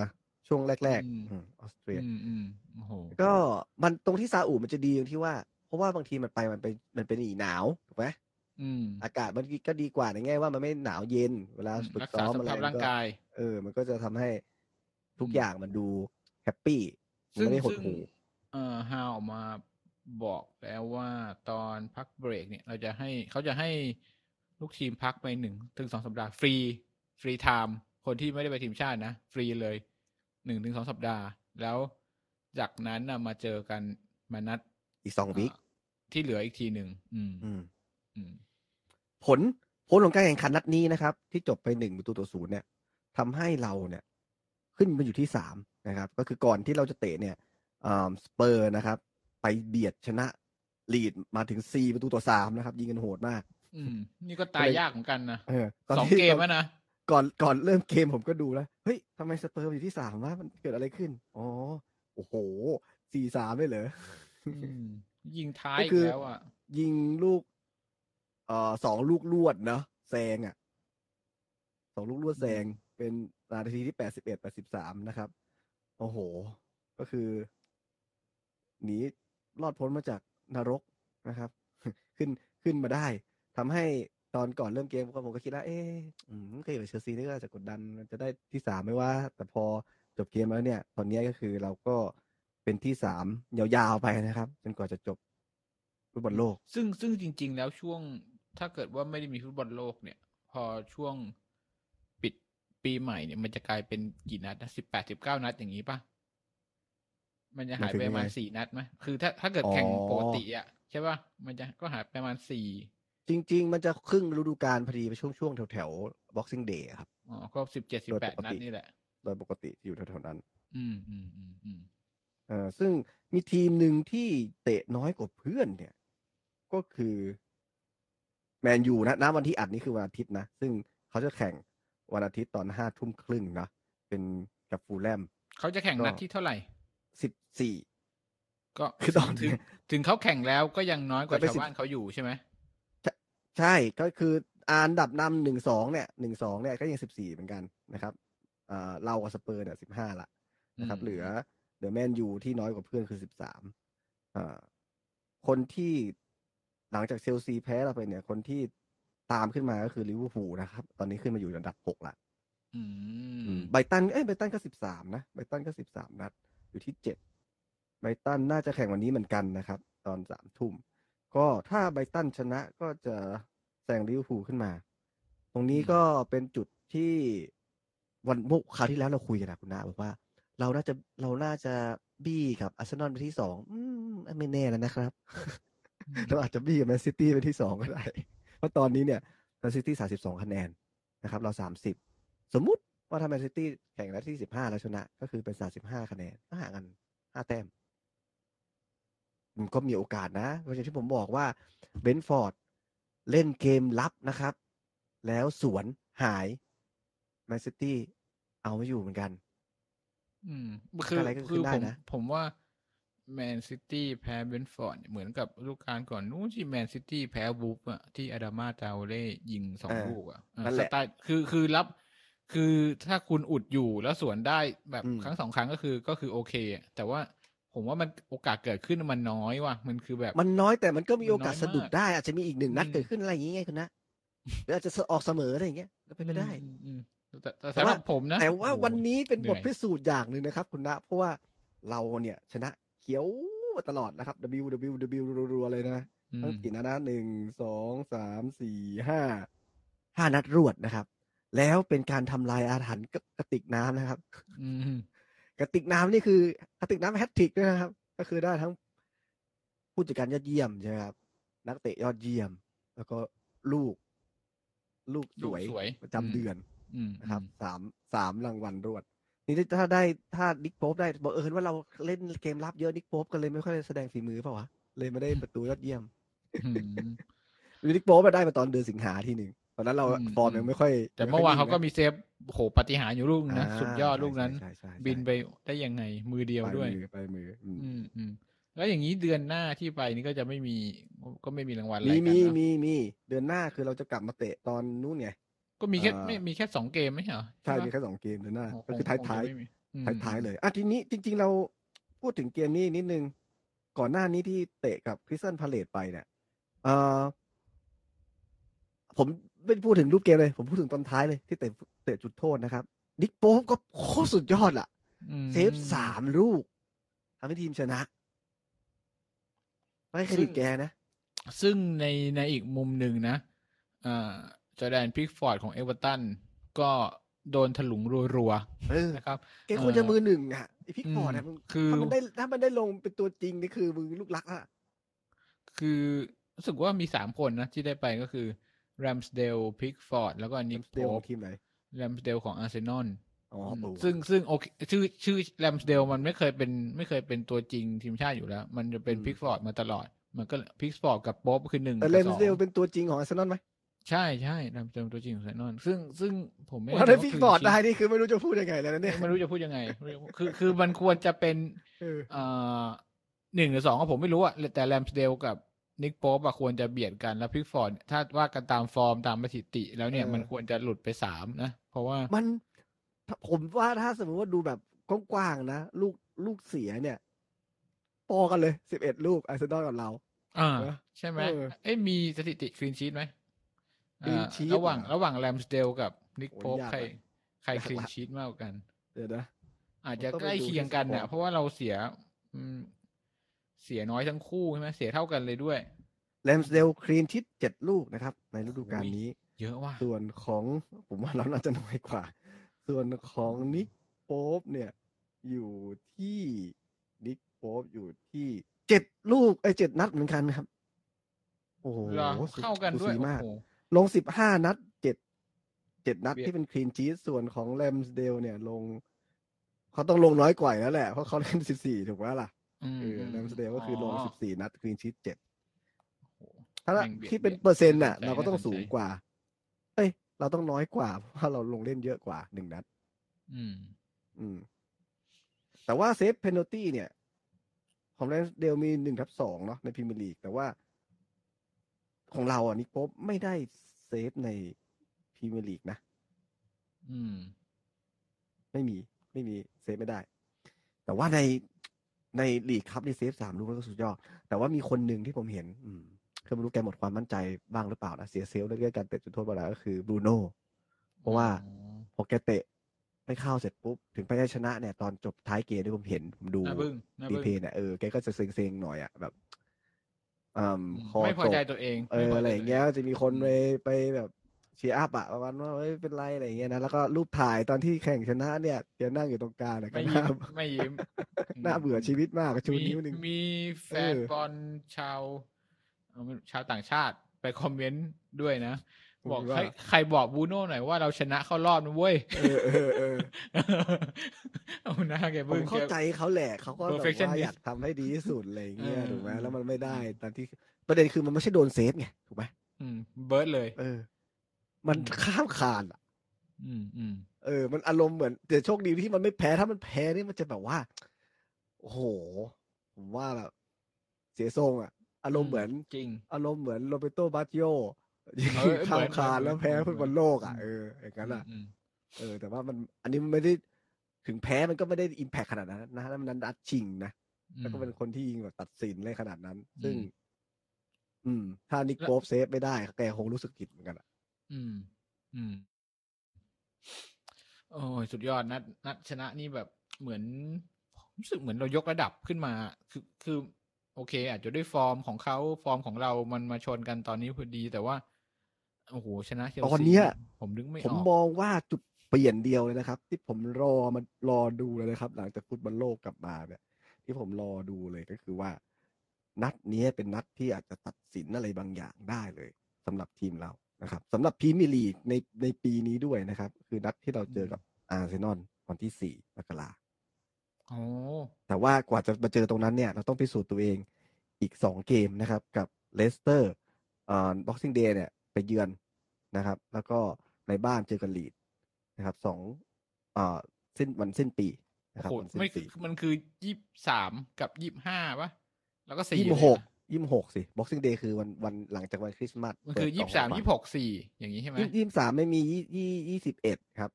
ช่วงแรกอืมๆอืมออสเตรียอืมอืมโอ้โหก็มันตรงที่ซาอุมันจะดีตรงที่ว่า เพราะว่าบางทีมันไปมันไปมันเป็นหนีหนาวถูกไหมอืมอากาศมันก็ดีกว่าในแง่ว่ามันไม่หนาวเย็น เวลาฝึกรักซ้ษาอมสอะไรภาพมัร่านงก็กายเออ มันก็จะทำให้ทุกอืมอย่างมันดู happyมันซึ่งไม่ได้หดซึ่งหู่เอ่อฮาวออกมาบอกแล้วว่าตอนพักเบรกเนี่ย เราจะให้เขาจะให้ลูกทีมพักไปหนึ่งถึงสองสัปดาห์ฟรี free time คนที่ไม่ได้ไปทีมชาตินะ ฟรีเลย หนึ่งถึงสองสัปดาห์ แล้วจากนั้นนะมาเจอกันมานัดอีกสอง week อ่าที่เหลืออีกทีหนึ่งอืม อืม อืม ผลผลของการแข่งขันนัดนี้นะครับ ที่จบไปหนึ่งประตูต่อศูนย์เนี่ยทำให้เราเนี่ย ขึ้นมาอยู่ที่สามนะครับ ก็คือก่อนที่เราจะเตะเนี่ยสเปอร์นะครับ ไปเบียดชนะลีดส์มาถึงสี่ประตูต่อสามนะครับ ยิงกันโหดมาก อืม นี่ก็ตายยากเหมือนกันนะเออตนสองที่เกมตนแล้วนะ ก่อนก่อนเริ่มเกมผมก็ดูแล้ว เฮ้ยทำไมสเปอร์อยู่ที่สามวะมันเกิดอะไรขึ้น อ๋อ โอ้โหสี่สามเลยเหรออืมยิงท้ายก็อีคืกอแล้วอะ ยิงลูก เอ่อสองลูกลวดเนาะแซงอะสองลูกลวดแซงเป็นนาทีที่แปดสิบเอ็ดแปดสิบสามนะครับ โอ้โห ก็คือ หนีรอดพ้นมาจากนรกนะครับ ขึ้นขึ้นมาได้ทำให้ ตอนก่อนเริ่มเกมผมก็คิดว่าเอ๊ะอืมเคยกับเชลซีนี่ก็อาจจะกดดันมันจะได้ที่สามไม่ว่า แต่พอจบเกมแล้วเนี่ย ตอนนี้ก็คือเราก็เป็นที่สามยาวๆไปนะครับจนกว่าจะจบฟุตบอลโลก ซึ่งซึ่งจริง ๆ แล้วช่วงถ้าเกิดว่าไม่ได้มีฟุตบอลโลกเนี่ย พอช่วงปิดปีใหม่เนี่ย มันจะกลายเป็นกี่นัดนะสิบแปดสิบเก้านัดอย่างนี้ป่ะมันจะหายไปประมาณหมายถึงยังไงสี่นัดไหมคือถ้าถ้าเกิดแข่งอ๋อปกติอะใช่ป่ะมันจะก็หายไปประมาณสี่ จริง ๆ มันจะครึ่งฤดูกาลพอดีไปช่วงช่วงๆแถวๆ Boxing Day อะครับอ๋อก็สิบเจ็ดสิบโดยแปดปกตินัดนี่แหละ โดยปกติที่อยู่แถวๆนั้น อืมอืมอืมอืมเออซึ่งมีทีมหนึ่งที่เตะน้อยกว่าเพื่อนเนี่ย ก็คือแมนยูนะณวันที่อัดนี่คือวันอาทิตย์นะ ซึ่งเขาจะแข่งวันอาทิตย์ตอนห้าทุ่มครึ่งนะ เป็นกับฟูลแลมเขาจะแข่งก็นัดที่เท่าไหร่สิบสี่ก็คือตอนถึง ถึงเขาแข่งแล้วก็ยังน้อยกว่าจะไปชาวสิบบ้านเขาอยู่ใช่ไหม ใช่ก็คืออันดับนำหนึ่งสองเนี่ยหนึ่งสองเนี่ยก็ยังสิบสี่เหมือนกันนะครับอ่าเรากับสเปอร์เนี่ยสิบห้าละนะครับอืมเหลือเหลือแมนยูที่น้อยกว่าเพื่อนคือสิบสามอ่าคนที่หลังจากเชลซีแพ้เราไปเนี่ย คนที่ตามขึ้นมาก็คือลิเวอร์พูลนะครับ ตอนนี้ขึ้นมาอยู่อันดับหกละอือืมมไบรตันเอ้ยไบรตันก็สิบสามนะไบรตันก็สิบสามนัด อยู่ที่เจ็ดไบรตันน่าจะแข่งวันนี้เหมือนกันนะครับ ตอนสามทุ่ม ก็ถ้าไบรตันชนะก็จะแซงลิเวอร์พูลขึ้นมา ตรงนี้ก็เป็นจุดที่วันเมื่อคราวที่แล้วเราคุยกันนะคุณนาบอกว่า เราน่าจะเราน่าจะบี้กับอาร์เซนอลไปที่สองอืมไม่แน่แล้วนะครับเราอาจจะบี้กับแมนซิตี้ไปที่สองก็ได้ เพราะตอนนี้เนี่ยแมนซิตี้สามสิบสองคะแนนนะครับ เราสามสิบสมมุติว่าถ้าแมนซิตี้แข่งนัดที่สิบห้าแล้วชนะ ก็คือเป็นสามสิบห้าคะแนนก็ห่างกันห้าแต้มมัน ก็มีโอกาสนะเพราะอย่างที่ผมบอกว่าเบรนท์ฟอร์ดเล่นเกมรับนะครับ แล้วสวนหายแมนซิตี้เอาไม่อยู่เหมือนกัน อืมคืออะไรก็ขึ้คือนได้ผมนะผมว่าแมนซิตี้แพ้เบรนท์ฟอร์ดเหมือนกับฤดูกาลก่อนนู้นที่แมนซิตี้แพ้วูล์ฟอะที่อาดามาตราโอเร่ยิงสองเออลูกอะเออนั่นแหละสไตล์คือคือรับ คือถ้าคุณอุดอยู่แล้วสวนได้แบบอืมครั้งสองครั้งก็คือก็คือโอเคอะแต่ว่า ผมว่ามันโอกาสเกิดขึ้นมันน้อยว่ะ มันคือแบบ มันน้อยแต่มันก็มีโอกาสมันน้อยสะดุดมากได้ อาจจะมีอีกหนึ่งนัดอืมเกิดขึ้นอะไรอย่างเงี้ยคุณนะหรืออาจจะออกเสมออะไรอย่างเงี้ยก็เป็นไปได้อืมอืมแต่แต่แต่สำหว่ารับผมนะแต่ว่าโอ้โหวันนี้เป็นเหนื่บอยทพิสูจน์อย่างหนึ่งนะครับ คุณนะ เพราะว่าเราเนี่ย ชนะเขียวมาตลอดนะครับ W W W รัวๆเลยนะอืมทั้งกี่นัดนะหนึ่งสองสามสี่ห้าห้านัดรวดนะครับ แล้วเป็นการทำลายอาถรรพ์กกระติกน้ำนะครับอืม กระติกน้ำนี่คือกระติกน้ำแฮตทริกด้วยนะครับ ก็คือได้ทั้งผู้จัดการยอดเยี่ยมใช่ไหมครับ นักเตะยอดเยี่ยม แล้วก็ลูก ลูกสลูกวยสวยประจำเดือนอืมนะครับอืมสามสามรางวัลรวด นี่ถ้าได้ถ้านิกโป๊ปได้บอกเออว่าเราเล่นเกมรับเยอะนิกโป๊ปก็เลยไม่ค่อยแสดงฝีมือเปล่าวะเลยไม่ได้ประตูยอดเยี่ยมอืมนิกโป๊ปมาได้มาตอนเดือนสิงหาทีหนึ่ง ตอนนั้นเราอืมฟอร์มยังไม่ค่อย แต่เมื่อวานเขาก็ไมีเซฟโอ้โหปาฏิหารย์อยู่ลูกค่อยนะงสุดยอดลูกนั้นใช่ใช่ใช่บินไปได้ยังไง มือเดียวด้วยไปมือไปมืออืมอืมอืมแล้วอย่างนี้เดือนหน้าที่ไปนี่ก็จะไม่มีก็ไม่มีรางวัลอะไรมีกันมีเนอะมีมีเดือนหน้าคือเราจะกลับมาเตะตอนนู้นไงก็มีแค่อ่าไม่มีแค่สองเกมไม่ใช่เหรอใช่ปะมีแค่สองเกมเดือนหน้าโอ้ก็คืองท้ายงท้ายจะไม่มีอืมท้ายท้ายๆเลยอะทีนี้จริง ๆ เราพูดถึงเกมนี้นิดนึงก่อนหน้านี้ที่เตะกับคริสตัลพาเลซไปเนี่ยเออผม ไม่ได้พูดถึงรูปเกมเลย ผมพูดถึงตอนท้ายเลยที่เตะเตะจุดโทษนะครับ นิกโป๊ปก็โคตรสุดยอดอะอืมเซฟสามลูกทำให้ทีมชนะ ให้เครดิตแกนะ ซึ่งในในอีกมุมหนึ่งนะอ่าจอร์แดนพิกฟอร์ดของเอเวอร์ตันก็โดนถลุงรัวเออๆนะครับแกควรจะมือหนึ่งอะไอพิกฟอร์ดอือะมมึงคือถ้ามันได้ถ้ามันได้ลงเป็นตัวจริงนี่คือมึงลูกรักอะคือรู้สึกว่ามีสามคนนะที่ได้ไปก็คือ แรมสเดลพิกฟอร์ดแล้วก็นิกโพของทีมไหนแรมสเดลของอาร์เซนอลอ๋ออืมโอ้ซึ่งซึ่งโอเคชื่อชื่อแรมสเดลมันไม่เคยเป็นไม่เคยเป็นตัวจริงทีมชาติอยู่แล้ว มันจะเป็นอืมพิกฟอร์ดมาตลอด มันก็พิกฟอร์ดกับโป๊ปคือหนึ่งกับสองแต่แรมสเดลเป็นตัวจริงของอาร์เซนอลไหมใช่ใช่แรมสเดลตัวจริงของอาร์เซนอลซึ่งซึ่งผมไม่ว่าแน่ได้ใจฟิกว่าบอร์ด clean ได้ sheet นี่คือไม่รู้จะพูดยังไงแล้วนะเนี่ยไม่รู้จะพูดยังไงไม่รู้คือคือมันควรจะเป็นเออเอ่อหนึ่งหรือสองก็ผมไม่รู้อะแต่แรมสเดลกับ นิกโป๊บอะควรจะเบียดกันแล้วพิกฟอร์ดถ้าว่ากันตามฟอร์มตามสถิติ แล้วเนี่ยมันควรจะหลุดไปสามนะ เพราะว่ามันผมว่าถ้าสมมติว่าดูแบบกว้างๆนะ ลูกลูกเสียเนี่ยพอกันเลยสิบเอ็ดลูกอาร์เซนอลกับเรา อ่านะใช่ไหมเออเอ้ยมีสถิติคลีนชีตไหม clean อ่า sheet ระหว่างเหรอระหว่างแรมสเดลกับนิกโอ้ยโป๊บยากใครละใครยากคลีนละชีตมากกว่ากัน เดี๋ยวนะอาจจะผมต้องใกล้ไปดูเคียงกันที่เนี่ยสกอร์เพราะว่าเราเสียอืม เสียน้อยทั้งคู่ใช่ไหมเสียเท่ากันเลยด้วยแรมสเดลคลีนชิดเจ็ดลูกนะครับ ในฤดูกาลนี้ เยอะว่ะส่วนของผมว่าเราน่าจะน้อยกว่า ส่วนของนิกโป๊ปเนี่ย อยู่ที่นิกโป๊ปอยู่ที่เจ็ดลูกไอ้เจ็ดนัดเหมือนกันครับ โอ้โหเหรอสุเข้ากันด้วยสูสีมากโอ้โหลงสิบห้านัดเจ็ดเจ็ดนัดเบียดที่เป็นคลีนชีสส่วนของแรมสเดลเนี่ยลง เขาต้องลงน้อยกว่าอยู่แล้วแหละ เพราะเขาเล่นสิบสี่ถูกไหมล่ะอืม เออแรมสเดลก็คือลงสิบสี่นัดคลีนชีสเจ็ดโอ้โหถ้าแม่งบียดคิดเป็นบียดเปอร์เซ็นต์น่ะาสใจเราก็ต้องน่สนสูงใจกว่า เอ้ย เราต้องน้อยกว่า เพราะว่าเราลงเล่นเยอะกว่าหนึ่งนัด อืม อืม แต่ว่าเซฟเพน a l ตี้เนี่ยของแรนเดลมีหนึ่งทับสองเนาะในพรีเมียร์ลีก แต่ว่า ของเราอะนิคโป๊ปไม่ได้เซฟในพรีเมียร์ลีกนะ อืม ไม่มี ไม่มีเซฟไม่ได้ แต่ว่าใน ในลีกครับนี่เซฟสามลูกแล้วก็สุดยอด แต่ว่ามีคนหนึ่งที่ผมเห็น อืมคือไม่รู้แกหมดความมั่นใจบ้างหรือเปล่านะเสีย self เรื่องการเตะจุดโทษเวลาก็คือบรูโน่เพราะว่าอ๋อพอแกเตะไม่เข้าเสร็จปุ๊บ ถึงไปได้ชนะเนี่ย ตอนจบท้ายเกมที่ผมเห็น ผมดูหน้าบึ้งหน้ารีบึ้งเพย์เนี่ยเออแกก็จะเซ็งๆหน่อยอะแบบอืมอืมคอไม่พอใจตกตัวเอง เอไม่อพอะไรใจอย่างเงี้ยตัวจะมีคนไปไปแบบ เชียร์อัพอะประมาณว่าเอ้ยเป็นไรอะไรอย่างเงี้ยนะแล้วก็รูปถ่ายตอนที่แข่งชนะเนี่ยแกนั่งอยู่ตรงกลางเนี่ยก็ไม่น่ายิ้มไม่ยิ้มน่าเบื่อชีวิตมากชูมีนิ้วหนึ่ง มีแฟนเออ บอลชาวเอ่อชาวต่างชาติไปคอมเมนต์ด้วยนะบอกว่าใครใครบอกบูโน่หน่อยว่าเราชนะเข้ารอบนะเว้ย เออเออเออ เอาหน้าแกผมบึ้งเข้าแก ใจเขาแหละเขาก็แบบว่า perfectionist อยากทำให้ดีที่สุดอะไรอย่างเงี้ยเออ ถูกไหมเออแล้วมันไม่ได้อืมตอนที่ประเด็นคือมันไม่ใช่โดนเซฟไงถูกไหมอืมเบิร์ดเลย เออ มันอืมข้ามคานอะอืมอืมเออ มันอารมณ์เหมือนแต่โชคดีที่มันไม่แพ้ถ้ามันแพ้นี่มันจะแบบว่า โอ้โห ผมว่าแบบเสียทรงอะ อารมณ์เหมือนจริง อารมณ์เหมือนโรเบโตบาติโยยิงเออข้ามคานเหมือนแล้วแพ้เหมืฟุอนตบอลโลกอะอืมเอออย่างนั้นอะอืมเออ แต่ว่ามัน อันนี้มันไม่ได้ถึงแพ้มันก็ไม่ได้อิมแพคขนาดนั้นนะแล้วมันนัดชิงนะอืมแล้วก็เป็นคนที่ยิงแบบตัดสินเลยขนาดนั้น ซึ่ง อืมอืมถ้านิกแล้วโป๊ปเซฟไม่ได้แกคงรู้สึกผิดเหมือนกันอะ อืม อืม โอ้ยสุดยอดนัดนัดชนะนี่แบบเหมือนรู้สึกเหมือนเรายกระดับขึ้นมา คือคือ โอเค อาจจะด้วยฟอร์มของเขาฟอร์มของเรามันมาชนกันตอนนี้พอดี แต่ว่าโอ้โหชนะเชลซีตอนเนี้ย ผมนึกไม่ผมออกมองว่าจุดเปลี่ยนเดียวเลยนะครับ ที่ผมรอมันรอดูเลยนะครับ หลังจากฟุตบอลโลกกลับมาเนี่ย ที่ผมรอดูเลยก็คือว่า นัดนี้เป็นนัดที่อาจจะตัดสินอะไรบางอย่างได้เลยสำหรับทีมเรา นะครับสำหรับพรีเมียร์ลีกในในปีนี้ด้วยนะครับ คือนัดที่เราเจอกับอาร์เซนอลวันที่สี่มกราโอ้แต่ว่ากว่าจะมาเจอตรงนั้นเนี่ย เราต้องพิสูจน์ตัวเองอีกสองเกมนะครับ กับเลสเตอร์อ่าบ็อกซิ่งเดย์เนี่ย ไปเยือนนะครับ แล้วก็ในบ้านเจอกันลีดนะครับสองอ่าสิ้นวันสิ้นปีนะครับโหวันสิ้ไม่นคืปีอมันคือยี่สามกับยี่ห้าปะแล้วก็สี่ยี่เลสิยบหกนะ ยี่สิบหกสิบ็อกซิ่งเดย์คือวันวันหลังจากวันคริสต์มาสมันคือเปิดยี่กล่งสามของขวัญยี่หกสี่อย่างนี้ใช่ไหมยี่ยี่สามไม่มียี่ยี่ยี่สิบเอ็ดครับ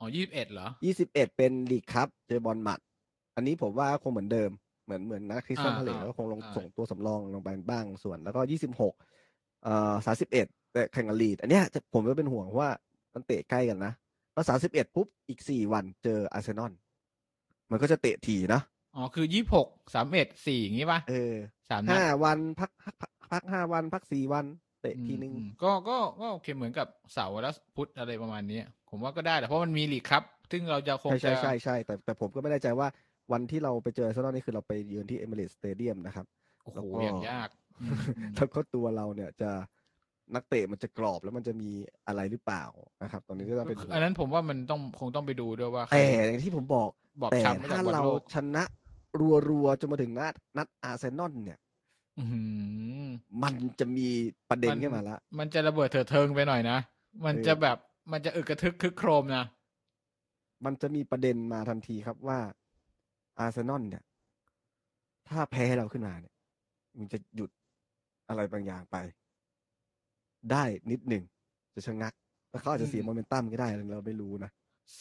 อ๋อยี่สิบเอ็ดเหรอยี่สิบเอ็ดเป็นลีกครับเจอบอลหมัด อันนี้ผมว่าคงเหมือนเดิมเหมือนเหมือนนักคริสตัลอ่าพาเลตอ่าก็คงลงอ่าส่งตัวสำรองลงไปบ้างส่วน แล้วก็ยี่สิบหกเอ่อสาสิบเอ็ดแต่แข่งกับลีด อันเนี้ยจะผมก็เป็นห่วงเพราะว่ามันเตะใกล้กันนะแล้วสาสิบเอ็ดปุ๊บอีกสี่วันเจออาร์เซนอลมันก็จะเตะถี่นะ อ๋อ คือยี่หกสามเอ็ดสี่อย่างนี้ปะเออสามนัดห้าวันพักพักพักพักห้าวันพักสี่วันเตะอืมทีนึงอืมก็ก็ก็โอเคเหมือนกับเสาร์และพุธอะไรประมาณนี้ผมว่าก็ได้แต่เพราะมันมีลีกครับ ซึ่งเราจะคงใช่จะใช่ใช่ใช่แต่แต่ผมก็ไม่แน่ใจว่าวันที่เราไปเจออาร์เซนอลนี่คือเราไปเยือนที่เอมิเรตสเตเดียมนะครับโอ้โหแล้วก็อย่างยากอืมอืมแล้วก็ตัวเราเนี่ยจะนักเตะมันจะกรอบแล้วมันจะมีอะไรหรือเปล่านะครับ ตอนนี้ก็ต้องเป็นห่วงอันนั้นผมว่ามันต้องคงต้องไปดูด้วยว่าใครแต่อย่างที่ผมบอกบอกแต่ช้ำมาจาถ้ากบอลเราโลกชนะ รัวๆจนมาถึงนัดนัดอาร์เซนอลเนี่ยอื้อหือมันจะมีประเด็นมันขึ้นมาละ มันจะระเบิดเถิดเทิงไปหน่อยนะ มันเออจะแบบมันจะอึกกระทึกคึกโครมนะ มันจะมีประเด็นมาทันทีครับว่า อาร์เซนอลเนี่ย ถ้าแพ้เราขึ้นมาเนี่ย มันจะหยุดอะไรบางอย่างไป ได้นิดหนึ่งจะชะงัก แล้วเขาอาจจะเสียโมเมนตัมก็ได้เราไม่รู้นะ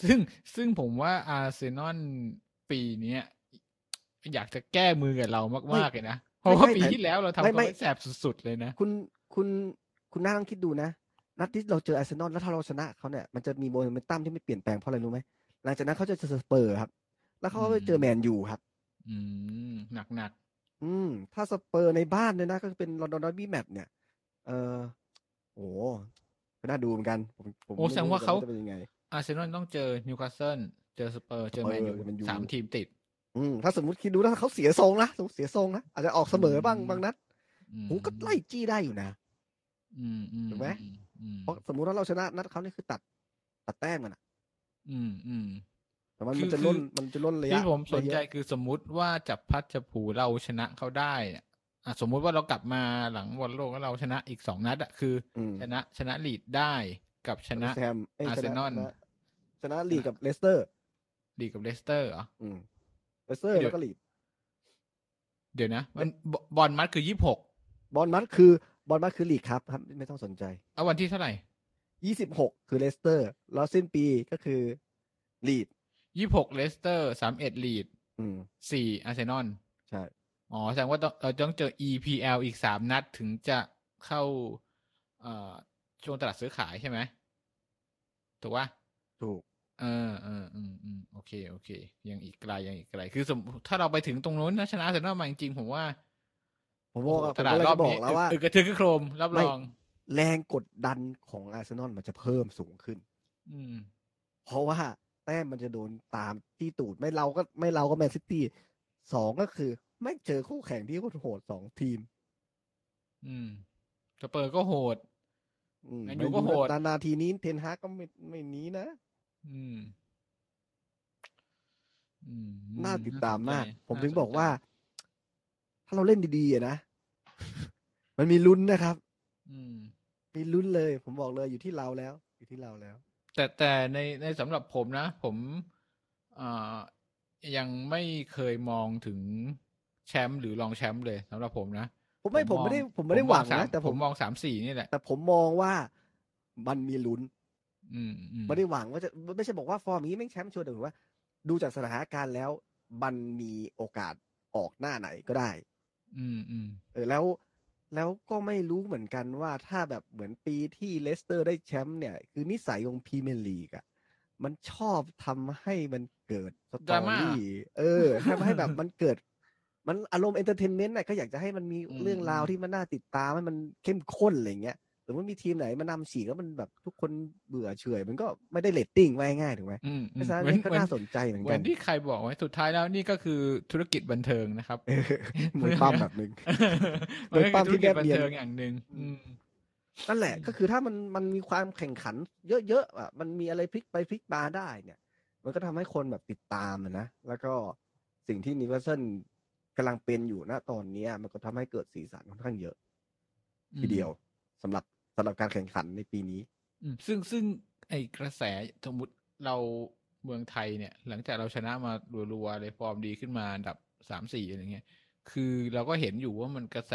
ซึ่งซึ่งผมว่าอาร์เซนอลปีเนี้ย อยากจะแก้มือกับเรามากๆเลยนะ เพราะว่าไม่ปีแต่ที่แล้วเราทำไม่เขาไม่ไว้แสบสุดๆเลยนะ คุณคุณคุณน่าต้องคิดดูนะ นัดที่เราเจออาร์เซนอลแล้วถ้าเราชนะเขาเนี่ยมันจะมีโมเมนตัมที่ไม่เปลี่ยนแปลงเพราะอะไรรู้ไหมหลังจากนั้นเขาจะเจอสเปอร์ครับ แล้วเขาก็ไปเจอแมนยูครับ อืมหนักหนักอืม ถ้าสเปอร์ในบ้านเนี่ยนะ ก็เป็นลอนดอน derby match เนี่ย เออโอ้ก็น่าดูเหมือนกัน ผมผมโอ้แสดงว่าเขาจะเป็นยังไงอาร์เซนอลต้องเจอนิวคาสเซิลเจอสเปอร์เจอแมนยูเออแมนยูสามทีมติด อืมถ้าสมมติคิดดูนะถ้าเขาเสียทรงนะสมมติเสียทรงนะอาจจะออกเสมอบ้างอืมบางนัดอืมผมก็ไล่จี้ได้อยู่นะอืมอืมถูกไหมอือืมเพราะสมมุติว่าเราชนะนัดเขานี่คือตัด ตัดแต้มกันอะอืมอืมแต่มันคือมันจะคือล่นมันจะล่นระยะที่ผมสนใจระยะคือสมมุติว่าจับพัดจับผูเราชนะเขาได้เนี่ยอะสมมุติว่าเรากลับมาหลังบอลโลกแล้วเราชนะอีกสองนัดอะคืออมชนะชนะลีดได้กับชนะแซมเยอาร์เซนอลชะชนะลีกกับเลสเตอร์ลีดกับเลสเตอร์เหรออืม เลสเตอร์เดี๋ยวแล้วก็ลีด เดี๋ยวนะมันบบอลมัดคือยี่หกบอลมัดคือบอลมัดคือลีกครับครับ ไม่ต้องสนใจ เอาวันที่เท่าไหร่ยี่สิบหกคือเลสเตอร์ แล้วสิ้นปีก็คือลีดยี่หกเลสเตอร์สามเอ็ดลีดอืมสี่อาร์เซนอลใช่ อ๋อ แสดงว่าต้องเราต้องเจอ EPL อีกสามนัดถึงจะเข้าเอ่อช่วงตลาดซื้อขายใช่ไหม ถูกปะถูก เออเอออืมอืมโอเค โอเค ยังอีกไกลยังอีกไกล คือสมถ้าเราไปถึงตรงนู้นนะชนะอาร์เซนอลมาจริงๆผมว่าผมบอกตลาดก็เลยรอบอนี้กแล้วว่าอึกกระทึกกระโครมรับรอง แรงกดดันของอาร์เซนอลมันจะเพิ่มสูงขึ้น อืม เพราะว่าแต้มมันจะโดนตามที่ตูดไม่เราก็ไม่เราก็แมนซิตี้สองก็คือ ไม่เจอคู่แข่งที่โหดสองทีม อืมสเปอร์ก็โหดอืมแมนยูก็โหดนานาทีนี้เทนฮากก็ไม่ไม่นี้นะ อืม อืมน่าติดตามมากสนใจผมถึงน่สนบอกว่าใจถ้าเราเล่นดีๆอะนะ มันมีลุ้นนะครับ อืม มีลุ้นเลย ผมบอกเลยอยู่ที่เราแล้ว อยู่ที่เราแล้ว แต่แต่ในในสำหรับผมนะ ผมอ่ายังไม่เคยมองถึงแชมป์หรือรองแชมป์เลยสำหรับผมนะผมไม่ผมไม่ได้ผมไม่ได้หวังสานะแต่ผผมมมองสามสี่นี่แหละแต่ผมมองว่ามันมีลุ้นอืมอืม ไม่ได้หวังว่าจะไม่ใช่บอกว่าฟอร์มนี้แม่งแชมป์ชัวร์แต่ผมว่า ดูจากสถานการณ์แล้ว มันมีโอกาสออกหน้าไหนก็ได้ อืมอืมเออแล้วแล้วก็ไม่รู้เหมือนกันว่าถ้าแบบเหมือนปีที่เลสเตอร์ได้แชมป์เนี่ย คือนิสัยของพรีเมียร์ลีกอะมันชอบทำให้มันเกิด story เออทำให้แบบมันเกิด มันอารมณ์ entertainment น่ะก็อยากจะให้มันมีเรื่องราวที่มันน่าติดตามให้มันเข้มข้นอะไรเงี้ย สมมติมีทีมไหนมานำฉีกแล้วมันแบบทุกคนเบื่อเฉอยมันก็ไม่ได้เรตติ้งไว้ง่ายๆถูกไหมอืมเพอืมราะฉะนั้นเหมือนนี่ก็เหมือนน่าสนใจเหมือนเหมืกัอนนที่ใครบอกไว้สุดท้ายแล้วนี่ก็คือธุรกิจบันเทิงนะครับเออเหมือนปั้มแบบหนึ่งเหมือนก็ปั๊มคือธุรกิจที่แนบบันเนียนเทิงอย่างหนึ่งอืมนั่นแหละก็คือถ้ามันมันมีความแข่งขัน เยอะๆอะมันมีอะไรพลิกไปพลิกมาได้เนี่ย มันก็ทำให้คนแบบติดตามอะนะแล้วก็สิ่งที่นิวคาสเซิลกำลังเป็นอยู่ณตอนเนี้ยมันก็ทำให้เกิดสีสันค่อนข้างเยอะ ทีเดียวสำหรับ สำหรับการแข่งขันในปีนี้ซึ่งซึ่งไอกระแสสมมติเราเมืองไทยเนี่ย หลังจากเราชนะมารัวๆเลยฟอร์มดีขึ้นมาอันดับสามสี่อะไรเงี้ย คือเราก็เห็นอยู่ว่ามันกระแส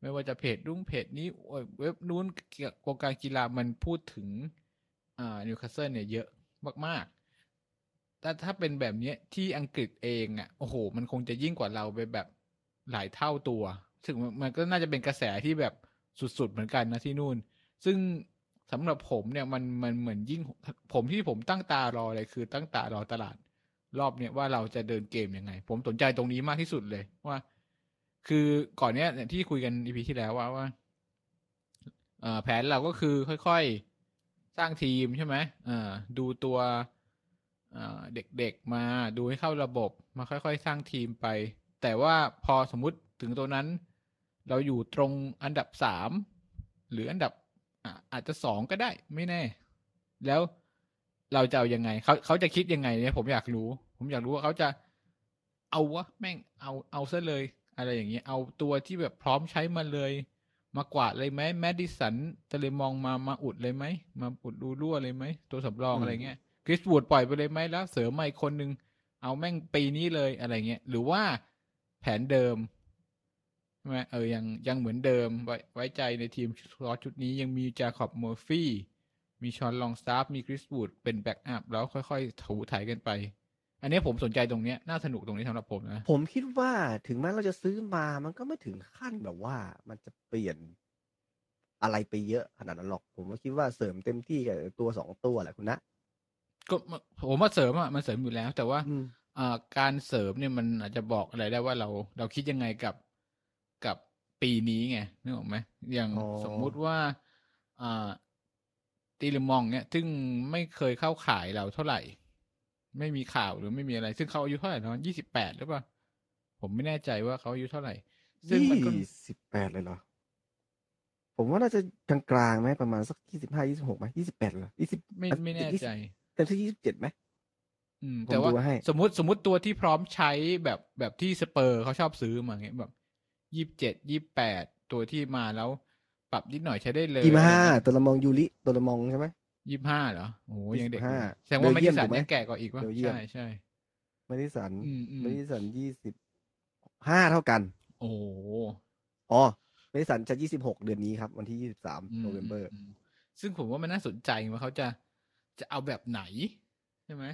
ไม่ว่าจะเพจนู้นเพจนี้เว็บนู้นเกี่ยวกับการกีฬามันพูดถึงอ่านิวคาสเซิลเนี่ยเยอะมากๆ แต่ถ้าเป็นแบบเนี้ยที่อังกฤษเองอะโอ้โห มันคงจะยิ่งกว่าเราไปแบบหลายเท่าตัวซึ่งมันก็น่าจะเป็นกระแสที่แบบ สุดๆเหมือนกันนะที่นู่น ซึ่งสำหรับผมเนี่ยมันมันเหมือนยิ่งผมที่ผมตั้งตารอเลยคือตั้งตารอตลาด รอบเนี่ยว่าเราจะเดินเกมยังไง ผมสนใจตรงนี้มากที่สุดเลยว่า คือก่อนเนี้ยเนี่ยที่คุยกันอีพีที่แล้วว่าว่าแผนเราก็คือค่อยๆ สร้างทีมใช่ไหมอ่อดูตัวเอ่อเด็กๆมาดูให้เข้าระบบมาค่อยๆ สร้างทีมไป แต่ว่าพอสมมุติถึงตัวนั้น เราอยู่ตรงอันดับสามหรืออันดับอะอาจจะสองก็ได้ไม่แน่ แล้วเราจะเอายังไงเขาเขาจะคิดยังไงเนี่ยผมอยากรู้ ผมอยากรู้ว่าเขาจะเอาวะแม่งเอาเอาซะเลย อะไรอย่างเงี้ยเอาตัวที่แบบพร้อมใช้มาเลย มากวาดเลยไหมแมดดิสันทะเลมองมามาอุดเลยไหมมาอุดรูรั่วเลยไหมตัวสำรองอืมอะไรเงี้ยคริสวู้ดปล่อยไปเลยไหมแล้วเสริมมาอีกคนนึงเอาแม่งปีนี้เลยอะไรเงี้ยหรือว่าแผนเดิม ใช่ไหมเออยังยังเหมือนเดิมไว้ไว้ใจในทีมรอชุดนี้ยังมีจาคอบเมอร์ฟี่ มีฌอนลองสตาฟฟ์มีคริสวู้ดเป็น backup แล้วค่อยๆถูถ่ายกันไป อันนี้ผมสนใจตรงเนี้ยน่าสนุกตรงนี้สำหรับผมนะ ผมคิดว่าถึงแม้เราจะซื้อมามันก็ไม่ถึงขั้นแบบว่ามันจะเปลี่ยนอะไรไปเยอะขนาดนั้นหรอกผมก็คิดว่าเสริมเต็มที่กับตัวสองตัวแหละคุณนะก็ผมว่าเสริมอะมันเสริมอยู่แล้ว แต่ว่าอืมอ่าการเสริมเนี่ยมันอาจจะบอกอะไรได้ว่าเราเราคิดยังไงกับ กับปีนี้ไงนึกออกไหมอย่างอ๋อสมมุติว่าอ่าตีลมองเนี่ยซึ่งไม่เคยเข้าขายเราเท่าไหร่ ไม่มีข่าวหรือไม่มีอะไร ซึ่งเขาอายุเท่าไหร่นะยี่สิบแปดหรือเปล่าผมไม่แน่ใจว่าเขาอายุเท่าไหร่ ซึ่งมันก็ยี่สิบแปดเลยเหรอ ผมว่าน่าจะกลางๆไหมประมาณสักยี่สิบห้ายี่สิบหกไหมยี่สิบแปดเหรอยี่สิบไม่ไม่แน่ใจเต็มที่ยี่สิบเจ็ดไหมอืมผมแต่ว่าดูให้สมมติสมมติตัวที่พร้อมใช้แบบแบบที่สเปอร์เขาชอบซื้อมาเงี้ยแบบ ยี่สิบเจ็ดยี่แปดตัวที่มาแล้ว ปรับนิดหน่อยใช้ได้เลยยี่ห้าตัวละมองยูริตัวละมองใช่ไหมยี่ห้าเหรอโอ้โหยังเด็กอยู่25แสดงว่าไม่เบลเยียได้มสันถูกไหมยังแก่กว่าอีกวะเบลเยียมใช่ใช่ไม่ได้สันอืมอืมไม่ได้สันยี่สิบห้าเท่ากัน โอ้โหอ๋อไม่ได้สันจะยี่สิบหกเดือนนี้ครับ วันที่ยี่สิบสามอืมโนเวมเบอร์อืมซึ่งผมว่ามันน่าสนใจว่าเขาจะจะเอาแบบไหน ใช่ไหม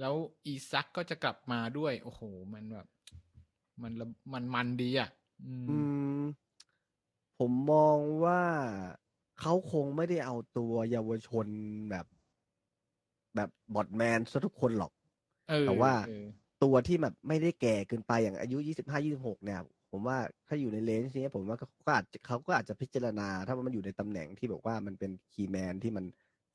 แล้วอีซักก็จะกลับมาด้วย โอ้โห มันแบบ มันละมันมันดีอะ อืม อืม ผมมองว่าเขาคงไม่ได้เอาตัวเยาวชนแบบ แบบบอดแมนซะทุกคนหรอก เออแต่ว่าเออ ตัวที่แบบไม่ได้แก่เกินไปอย่างอายุยี่สิบห้ายี่สิบหกเนี่ย ผมว่าถ้าอยู่ในเลนจ์นี้ผมว่าก็อาจจะเขาก็อาจจะพิจารณา ถ้ามันอยู่ในตำแหน่งที่แบบว่ามันเป็นคีย์แมนที่มัน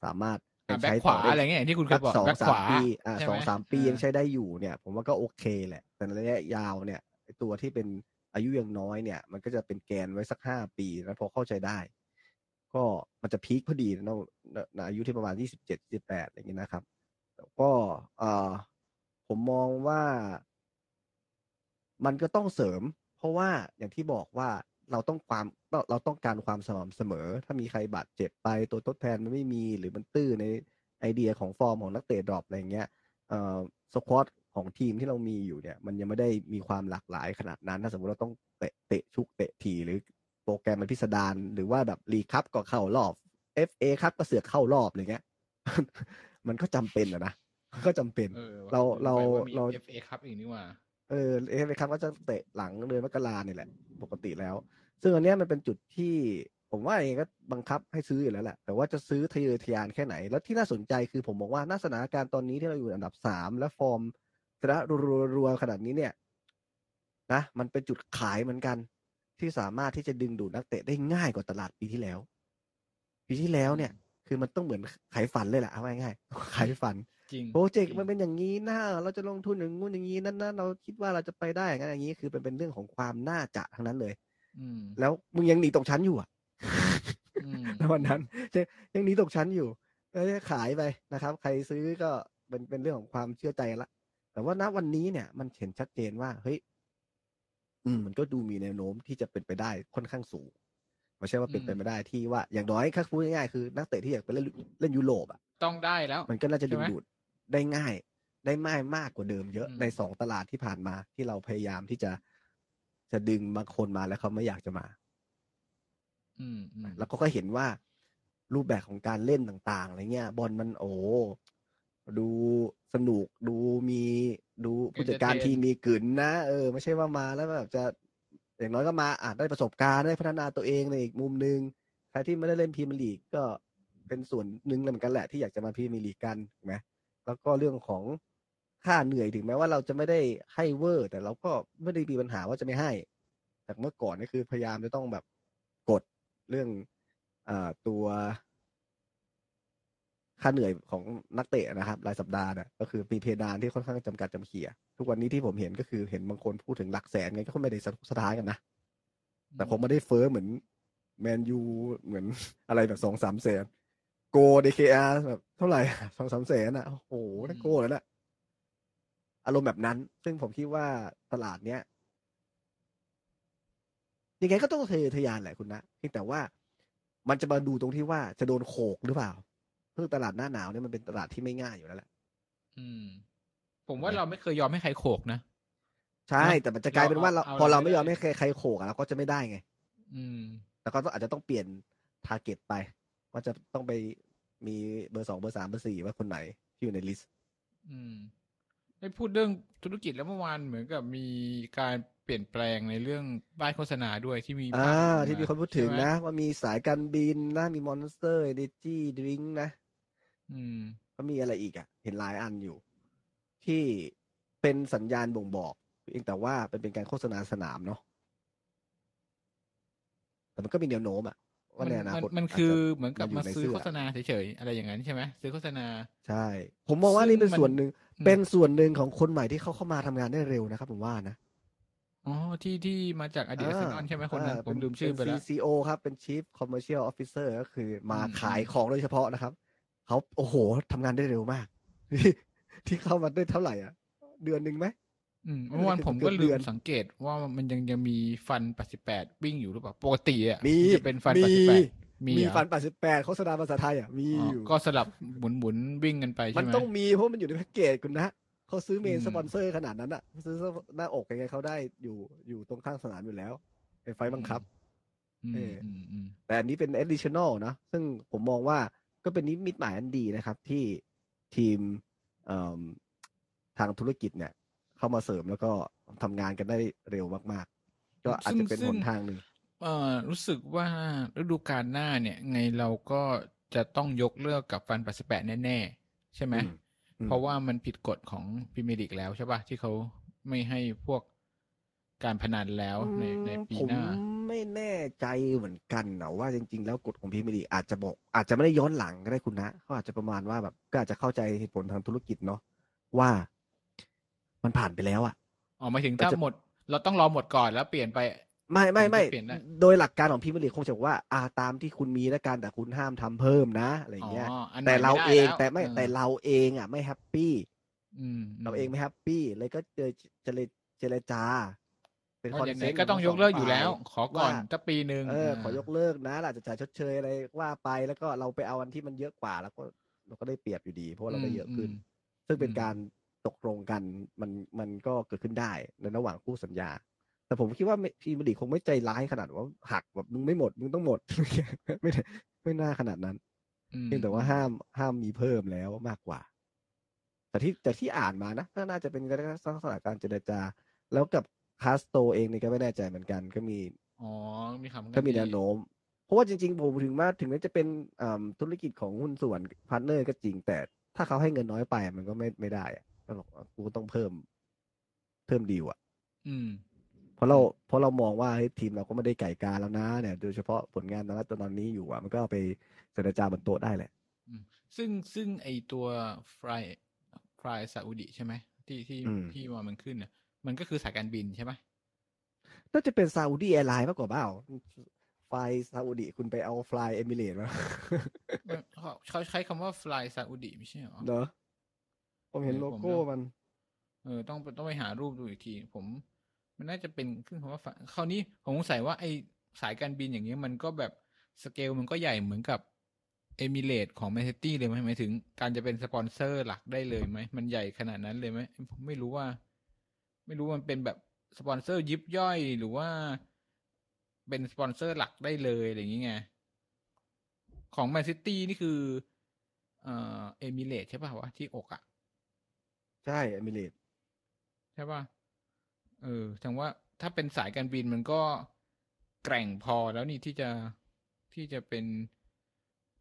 สามารถอะไปแบ็คใช้ขวาต่ด้อะไรเงี้ยอย่างที่คุณเคสัยกบอกสองแบ็คสาขมวาปีอ่าใช่สไหองสามปียังใช้ได้อยู่เนี่ย ผมว่าก็โอเคแหละ แต่ในระยะยาวเนี่ยไอ้ตัวที่เป็น อายุยังน้อยเนี่ย มันก็จะเป็นแกนไว้สักห้าปีแล้วพอเข้าใจได้ ก็มันจะ peak พอดีนะนะอายุที่ประมาณยี่สิบเจ็ดยี่แปดอะไรอย่างเงี้ยนะครับแล้วก็เออผมมองว่า มันก็ต้องเสริม เพราะว่าอย่างที่บอกว่าเราต้องความเราเราต้องการความสม่ำเสมอ ถ้ามีใครบาดเจ็บไปตัวทดแทนมันไม่มีหรือมันตื้อในไอเดียของฟอร์มของนักเตะ drop อะไรเงี้ยเอ่อ squad ของทีมที่เรามีอยู่เนี่ย มันยังไม่ได้มีความหลากหลายขนาดนั้น ถ้าสมมติเราต้องเตะเตะชุกเตะทีหรือโปรแกรมมันพิสดารหรือว่าแบบลีกคัพก็เข้ารอบ FA ครับก็เสือกเข้ารอบอะไรเงี้ย มันก็จำเป็นอะนะมันก็จำเป็นเออเราเราลืมไปว่มีเรา FA ครับอีกนี่หว่าเออ FA Cup ก็จะเตะหลังเดือนมกราเนี่ยแหละ ปกติแล้ว ซึ่งอันเนี้ยมันเป็นจุดที่ผมว่าเองก็บังคับให้ซื้ออยู่แล้วแหละ แต่ว่าจะซื้อทะเยอทะยานแค่ไหน แล้วที่น่าสนใจคือผมบอกว่าหน้าสถานการณ์ตอนนี้ที่เราอยู่อันดับสามและฟอร์ม ชนะรัวๆขนาดนี้เนี่ยนะมันเป็นจุดขายเหมือนกัน ที่สามารถที่จะดึงดูดนักเตะได้ง่ายกว่าตลาดปีที่แล้ว ปีที่แล้วเนี่ย คือมันต้องเหมือนขายฝันเลยแหละเอาง่ายๆขายฝันจริงโปรเจกจต์ริงมันเป็นอย่างนี้นะเราจะลงทุนอย่างงู้นอย่างนี้นั่นนะเราคิดว่าเราจะไปได้อย่างนั้นอย่างนี้คือเป็นเป็นเรื่องของความน่าจะทั้งนั้นเลย อืมแล้วมึงยังหนีตกชั้นอยู่อะอืมในวันนั้นยังยังหนีตกชั้นอยู่แล้วจะขายไปนะครับ ใครซื้อก็เป็นเป็นเรื่องของความเชื่อใจละ แต่ว่าณวันนี้เนี่ยมันเห็นชัดเจนว่าเฮ้ยอืมมันก็ดูมีแนวโน้มที่จะเป็นไปได้ค่อนข้างสูงไม่ใช่ว่าเป็นไปไม่ได้ที่ว่าอย่างน้อยถ้าพูดง่ายๆคือนักเตะที่อยากไปเล่นเล่นยุโรปอะต้องได้แล้ว มันก็น่าจะใช่ดึงไหมดูดได้ง่าย ได้ง่ายมากกว่าเดิมเยอะอืมในสองตลาดที่ผ่านมาที่เราพยายามที่จะจะดึงบางคนมาแล้วเขาไม่อยากจะมา อืมอืมแล้วก็ก็เห็นว่ารูปแบบของการเล่นต่าง ๆอะไรเงี้ย บอลมันโอ้ ดูสนุกดูมีดูผู้จัดการทีมมีกึ๋นนะ เออ ไม่ใช่ว่ามาแล้วแบบจะอย่างน้อยก็มาอะได้ประสบการณ์ได้พัฒนาตัวเองในอีกมุมหนึ่งใครที่ไม่ได้เล่นพรีเมียร์ลีกก็เป็นส่วนหนึ่งเหมือนกันแหละที่อยากจะมาพรีเมียร์ลีกกันถูกไหมแล้วก็เรื่องของค่าเหนื่อยถึงแม้ว่าเราจะไม่ได้ให้เวอร์ แต่เราก็ไม่ได้มีปัญหาว่าจะไม่ให้แต่เมื่อก่อนนี่คือพยายามจะต้องแบบกดเรื่องอาตัว ค่าเหนื่อยของนักเตะนะครับ รายสัปดาห์นะก็คือมีเพดานที่ค่อนข้างจำกัดจำเขี่ยทุกวันนี้ที่ผมเห็นก็คือเห็นบางคนพูดถึงหลักแสนไงก็ไม่ได้สะทกสะท้านกันนะ แต่คงไม่ได้เฟ้อเหมือนแมนยูเหมือนอะไรแบบสองสามแสนโกเดเคอาแบบเท่าไหร่สองสามแสนอะโอ้โหนั่นโกแล้วนะอารมณ์แบบนั้น ซึ่งผมคิดว่าตลาดเนี้ยยังไงก็ต้องทะเยอทะยานแหละคุณนะเพียงแต่ว่ามันจะมาดูตรงที่ว่าจะโดนโขกหรือเปล่า ซึ่งตลาดหน้าหนาวเนี่ยมันเป็นตลาดที่ไม่ง่ายอยู่แล้วแหละอืม ผมว่าเราไม่เคยยอมให้ใครโขกนะใช่เนอะแต่มันจะกลายเป็นว่าเราเราเอาพอเราเราไม่ไม่ยอมได้ให้ใครใครโขกอะเราก็จะไม่ได้ไง อืม แล้วก็ต้องอาจจะต้องเปลี่ยน target ไป ว่าจะต้องไปมีเบอร์สองเบอร์สามเบอร์สี่ว่าคนไหนที่อยู่ใน listอืมได้พูดเรื่องธุรกิจแล้วเมื่อวานเหมือนกับมีการเปลี่ยนแปลงในเรื่องป้ายโฆษณาด้วยที่มีอ่าภาพออกที่มีคนพูดถึงใช่ไหมนะ ว่ามีสายการบินนะ มี Monster Energy drink นะ อืมก็มีอะไรอีกอะ เห็นหลายอันอยู่ ที่เป็นสัญญาณบ่งบอกเพียงแต่ว่าเป็นเป็นการโฆษณาสนามเนาะแต่มันก็มีแนวโน้มอะว่าในอนาคตมันอาจจะคือเหมือนกับยู่มาในซื้อเสื้โฆษณาเฉยๆอะไรอย่างนั้นใช่ไหมซื้อโฆษณา ใช่ ผมมองว่านี่เป็นซึ่งมันส่วนหนึ่งอืมเป็นส่วนหนึ่งของคนใหม่ที่เขาเข้ามาทำงานได้เร็วนะครับ ผมว่านะอ๋อที่ที่มาจากอดีตอาร์เซนอลใช่ไหมคนนั้นอ่าผมลืมชื่อไปแล้วเป็น CCO ครับเป็น Chief Commercial Officer ก็คือมาอืมขายอืมของโดยเฉพาะนะครับ เขาโอ้โหทำงานได้เร็วมาก ที่เข้ามาได้เท่าไหร่อะ เดือนหนึ่งไหมอืมไม่เมื่อวานได้ผมเกืก็อบลืเดือมนสังเกตว่ามันยังยังมีฟัน 88 วิ่งอยู่หรือเปล่า ปกติอะมีจะเป็นฟันมี88 มีมีเหรอฟัน 88โฆษณาภาษาไทยอะ มีอ๋ออยู่ ก็สลับหมุนหมุนวิ่งกันไปมัใช่นไหมต้องมีเพราะมันอยู่ในแพ็กเกจคุณนะเขาซื้อเมนอืมสปอนเซอร์ขนาดนั้นอะ ซื้อหน้าอกยังไงเขาได้อยู่อยู่ตรงข้างสนามอยู่แล้วเป็นไฟล์บังคับอืมเอออืมอืมแต่อันนี้เป็น additional นะ ซึ่งผมมองว่า ก็เป็นนิมิตหมายอันดีนะครับ ที่ทีมเอิ่มทางธุรกิจเนี่ย เข้ามาเสริมแล้วก็ทำงานกันได้เร็วมาก ๆ ก็อาจจะเป็นหนทางหนึ่งเอ่อรู้สึกว่าฤดูกาลหน้าเนี่ย ไงเราก็จะต้องยกเลิกกับฟัน88แน่ ๆ ใช่ไหมอืมอืมเพราะว่ามันผิดกฎของพรีเมียร์ลีกแล้วใช่ป่ะที่เขาไม่ให้พวกการพนันแล้วในในปีผมหน้า ไม่แน่ใจเหมือนกันนะว่าจริง ๆ แล้วกฎของพรีเมียร์ลีกอาจจะบอก อาจจะไม่ได้ย้อนหลังก็ได้คุณนะเขาอาจจะประมาณว่าแบบก็อาจจะเข้าใจเหตุผลทางธุรกิจเนาะว่ามันผ่านไปแล้วอะอ๋อหมายถึงแต่ถ้าจะหมด เราต้องรอหมดก่อนแล้วเปลี่ยนไปไม่ไม่ไม่มันจะเปลี่ยนได้โดยหลักการของพรีเมียร์ลีกคงจะบอกว่าอ่าตามที่คุณมีแล้วกันแต่คุณห้ามทำเพิ่มนะอะไรอย่างเงี้ยอ๋ออันไหนแต่เราไม่ได้เองแล้วแต่ไม่เออแต่เราเองอะไม่ happy อืมเราเองไม่ happy เลยก็เจอเจรเจรจา เป็นว่าคอนอย่างเซไหนนต์ก็ต้องยกเลิกอยู่แล้ว ขอก่อนว่าสักปีหนึ่งเออขอยกเลิกนะอาจจะจ่ายชดเชยอะไรว่าไปแล้วก็เราไปเอาอันที่มันเยอะกว่าแล้วก็เราก็ได้เปรียบอยู่ดี เพราะว่าเราได้เยอะขึ้น ซึ่งเป็นอืมการตกลงกันมันมันก็เกิดขึ้นได้ในระหว่างคู่สัญญา แต่ผมคิดว่าพรีเมียร์ลีกคงไม่ใจร้ายขนาดว่าหักแบบมึงไม่หมดมึงต้องหมดไม่ได้ไม่น่าขนาดนั้นอืมเพียงแต่ว่าห้ามห้ามมีเพิ่มแล้วมากกว่า แต่ที่แต่ที่อ่านมานะก็น่าจะเป็นการสร้างสถานการณ์เจรจา แล้วกับ คาสโตเองนี่ก็ไม่แน่ใจเหมือนกัน ก็มีอ๋อมีคำก็มีแนวโน้ม เพราะว่าจริงๆผมถึงว่าถึงแม้จะเป็นอ่าธุรกิจของหุ้นส่วน partner ก็จริง แต่ถ้าเขาให้เงินน้อยไปมันก็ไม่ไม่ได้อะก็บอกว่ากูต้องเพิ่ม เพิ่มดีลอะอืมเพราะเราเพราะเรามองว่าเฮ้ยทีมเราก็ไม่ได้ไก่กาแล้วนะ เนี่ย โดยเฉพาะผลงานตอนนี้อยู่อะมันก็เอาไปเจรจาบนโต๊ะได้แหละอืมซึ่งซึ่งไอตัว Fly Fly Saudi ใช่ไหมที่ที่อืมที่ว่ามันขึ้นเนี่ย มันก็คือสายการบินใช่ไหมน่าจะเป็น Saudi Airlines มากกว่าเปล่า Fly Saudi คุณไปเอา Fly Emirates มามันเขาเขาใช้คำว่า Fly Saudi ไม่ใช่เหรอเนอะผมเห็นเออโลโก้ผมก็มัน เออ ต้องต้องไปหารูปดูอีกที ผม มันน่าจะเป็นขึ้นคำว่าฟคราวนี้ผมสงสัยว่าไอสายการบินอย่างเงี้ยมันก็แบบสเกลมันก็ใหญ่เหมือนกับเอมิเรตของแมนเชสเตอร์เลยไหมหมายถึง การจะเป็นสปอนเซอร์หลักได้เลยไหม มันใหญ่ขนาดนั้นเลยไหมผมไม่รู้ว่า ไม่รู้ว่ามันเป็นแบบสปอนเซอร์ยิบย่อยหรือว่าเป็นสปอนเซอร์หลักได้เลยอะไรอย่างเงี้ยของแมนซิตี้นี่คือ เอ่อเอมิเรตใช่ป่ะวะที่อกอะใช่เอมิเรตใช่ป่ะเออจังว่าถ้าเป็นสายการบินมันก็แกร่งพอแล้วนี่ที่จะที่จะเป็น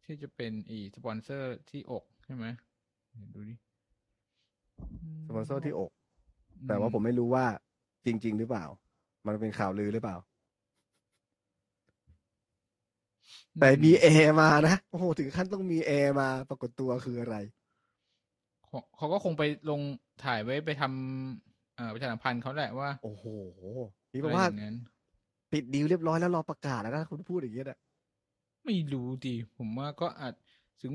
ที่จะเป็นอีสปอนเซอร์ที่อกใช่ไหมเดี๋ยวดูดิสปอนเซอร์ที่อก แต่ว่าผมไม่รู้ว่าจริง ๆ หรือเปล่า มันเป็นข่าวลือหรือเปล่า แต่มีแอร์มานะ โอ้โห ถึงขั้นต้องมีแอร์มาปรากฏตัวคืออะไร เขาเขาก็คงไปลงถ่ายไว้ไปทำเอ่อประชาสัมพันธ์เขาแหละว่า โอ้โหนี่แปลว่าอะไรอย่างนั้นปิดดีลเรียบร้อยแล้วรอประกาศแล้วนะคุณพูดอย่างเงี้ยนะไม่รู้ดิผมว่าก็อาจถึง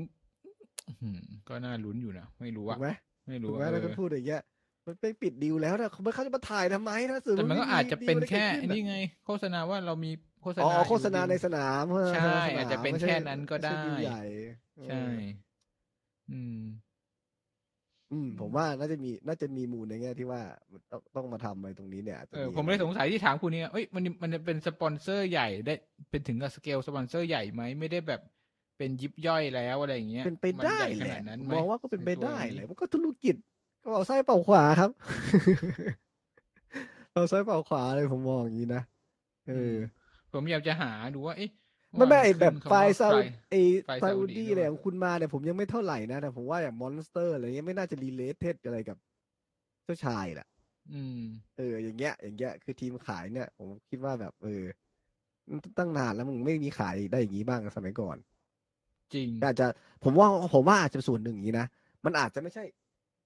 อื้อหือก็น่าลุ้นอยู่นะ ไม่รู้ถูอะกไหมไม่ถูรู้กอะไหมแล้วก็เออพูดอย่างเงี้ย มันเป็นปิดดีลแล้วนะเขาไม่เขาจะมาถ่ายทำไมนะสื่อแต่มันก็อาจจะเป็นแค่ดีลอะไรเกิดขึ้นี่ไง โฆษณาว่าเรามีโฆษอ๋ณาอโฆษณาอยู่ในสนามโฆษณาใช่ในสมอาจจะเป็นไม่ใช่แค่นั้นก็ได้ม่ใช่ดีลใหญ่ใช่เอออืม อืม ผมว่าน่าจะมี น่าจะมีมูลในแง่ที่ว่าต้องต้องมาทำอะไรตรงนี้เนี่ยอาจจะเออผมเลยสงสัยที่ถามคุณเนี่ยเอ้ยมันมันจะเป็นสปอนเซอร์ใหญ่ได้เป็นถึงกับสเกลสปอนเซอร์ใหญ่ไหมไม่ได้แบบเป็นยิบย่อยแล้วอะไรอย่างเงี้ยเป็นไปได้มันใหญ่แหขละนาดนั้นผมไหมมองว่าก็เป็นไปในตัวได้นี้แหละมันก็ธุรกิจ ก็เอาไส้เป่าขวาครับเอาไส้เป่าขวาเลยผมมองอย่างนี้นะเออ ผมอยากจะหาดูว่าเอ๊ะไม่ไม่ไอ้ขึ้นแบบคำไฟว่าล์ซาอุไฟล์ไอ้ไฟล์ซาซาอุอุดีดีด้วยอะไรของคุณมาเนี่ยผมยังไม่เท่าไหร่นะแต่ผมว่าอย่างมอนสเตอร์อะไรเงี้ยไม่น่าจะรีเลทเทดอะไรกับเจ้าชายแหละอืม เออ อย่างเงี้ย อย่างเงี้ย คือทีมขายเนี่ย ผมคิดว่าแบบ เออ ตั้งนานแล้วมึงไม่มีขายได้อย่างนี้บ้างสมัยก่อน จริงก็อาจจะผมว่าผมว่าอาจจะส่วนหนึ่งอย่างนี้นะ มันอาจจะไม่ใช่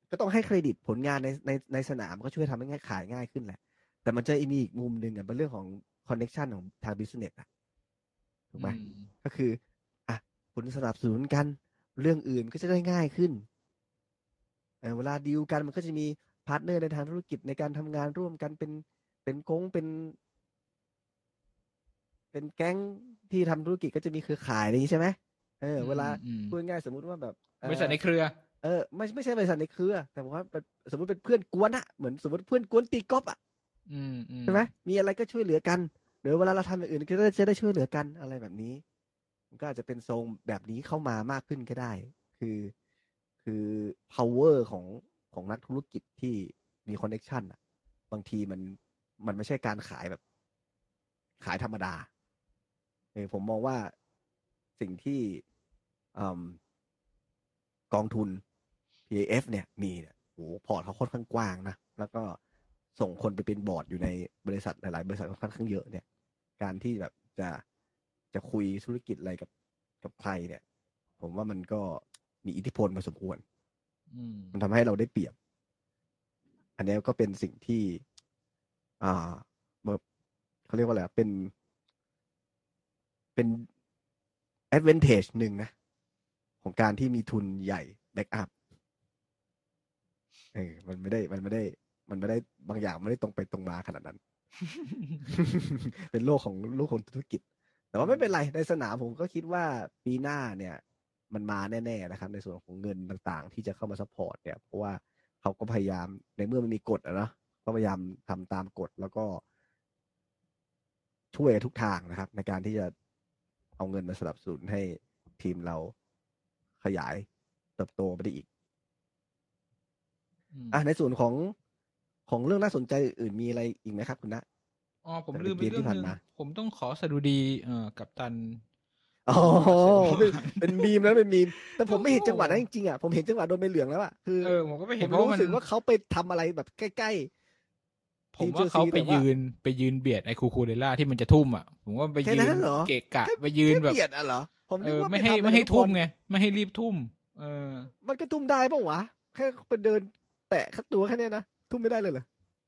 ก็ต้องให้เครดิตผลงานในในในสนามก็ช่วยทำให้ง่ายขายง่ายขึ้นแหละ แต่มันจะมีอีกมุมหนึ่งอะเป็นเรื่องของ connection ของทาง business อะถูกไหมอืมก็คืออะคุณสนับสนุนกัน เรื่องอื่นก็จะได้ง่ายขึ้นเออเวลาดีลกันมันก็จะมี partner ในทางธุรกิจในการทำงานร่วมกันเป็นเป็นกงเป็น เป็นแก๊งที่ทำธุรกิจก็จะมีเครือข่ายอะไรอย่างนี้ใช่ไหมเออ เวลาอืมพูดง่ายๆสมมุติว่าแบบเอ่อบริษัทในเครือ เออไม่ไม่ใช่บริษัทในเครือ แต่ว่าเป็นสมมติเป็นเพื่อนก๊วนอะเหมือนสมมติเพื่อนก๊วนตีกอล์ฟอะอืมอืมใช่ไหมมีอะไรก็ช่วยเหลือกันหรือเวลาเราทำอย่างอื่นก็จะได้ช่วยเหลือกันอะไรแบบนี้ มันก็อาจจะเป็นทรงแบบนี้เข้ามามากขึ้นก็ได้ คือคือ power ของของนักธุรกิจที่มี connection อะบางทีมันมันไม่ใช่การขายแบบ ขายธรรมดาเออผมมองว่าสิ่งที่อืมกองทุน PAF เนี่ยมีเนี่ยโอ้โหพอร์ตเขาค่อนข้างกว้างนะ แล้วก็ส่งคนไปเป็นบอร์ดอยู่ในบริษัทหลายๆ บริษัทค่อนข้างเยอะเนี่ย การที่แบบจะจะคุยธุรกิจอะไรกับกับใครเนี่ย ผมว่ามันก็มีอิทธิพลพอสมควรอืมมันทำให้เราได้เปรียบ อันนี้ก็เป็นสิ่งที่ อ่าเมื่อเขาเรียกว่าอะไรอะเป็น เป็น advantage หนึ่งนะ ของการที่มีทุนใหญ่แบ็กอัพ เออมันไม่ได้มันไม่ได้ มันไม่ได้บางอย่างไม่ได้ตรงไปตรงมาขนาดนั้น เป็นโลกของโลกของธุรกิจ แต่ว่าไม่เป็นไรในสนามผมก็คิดว่าปีหน้าเนี่ย มันมาแน่ ๆนะครับ ในส่วนของเงินต่างๆ ที่จะเข้ามา support เนี่ยเพราะว่าเขาก็พยายามในเมื่อมันมีกฎอะเนาะก็พยายามทำตามกฎแล้วก็ ช่วยทุกทางนะครับ ในการที่จะเอาเงินมาสนับสนุนให้ทีมเราขยายเติบโตไปได้อีก อืมอะในส่วนของของเรื่องน่าสนใจอื่นๆมีอะไรอีกไหมครับคุณนะอ๋อผมแต่ลืมไปเกมที่เรื่องผ่าหนนึงมาผมต้องขอสดุดีเอ่อกับตันอ๋อเสร็เป็นจเป็นมีมแล้วเป็นมีม แต่ผมไม่เห็นโอ้โหจังหวะนั้นจริงๆอะผมเห็นจังหวะโดนใบเหลืองแล้วอะคือเออผมก็ไม่ผเห็นมเพราะว่ารู้มันสึกว่าเขาไปทำอะไรแบบใกล้ผมทีมว่าเขาเชลซีไปแต่ว่ายืนไปยืนเบียดไอ้คูคูเดล่าที่มันจะทุ่มอะผมว่าไปแค่ยืนั้นเหรอเกะกะแค่ไปยืๆนแค่แบบเบียดอะเหรอผมเอนึกอว่าไม่ปให้ทำไม่ให้อะรทุ่มบอลไงไม่ให้รีบทุ่ม เออ มันก็ทุ่มได้ปะวะแค่ไปเดิน แตะขัดตัวแค่เนี้ยนะทุ่มไม่ได้เลยเหรอ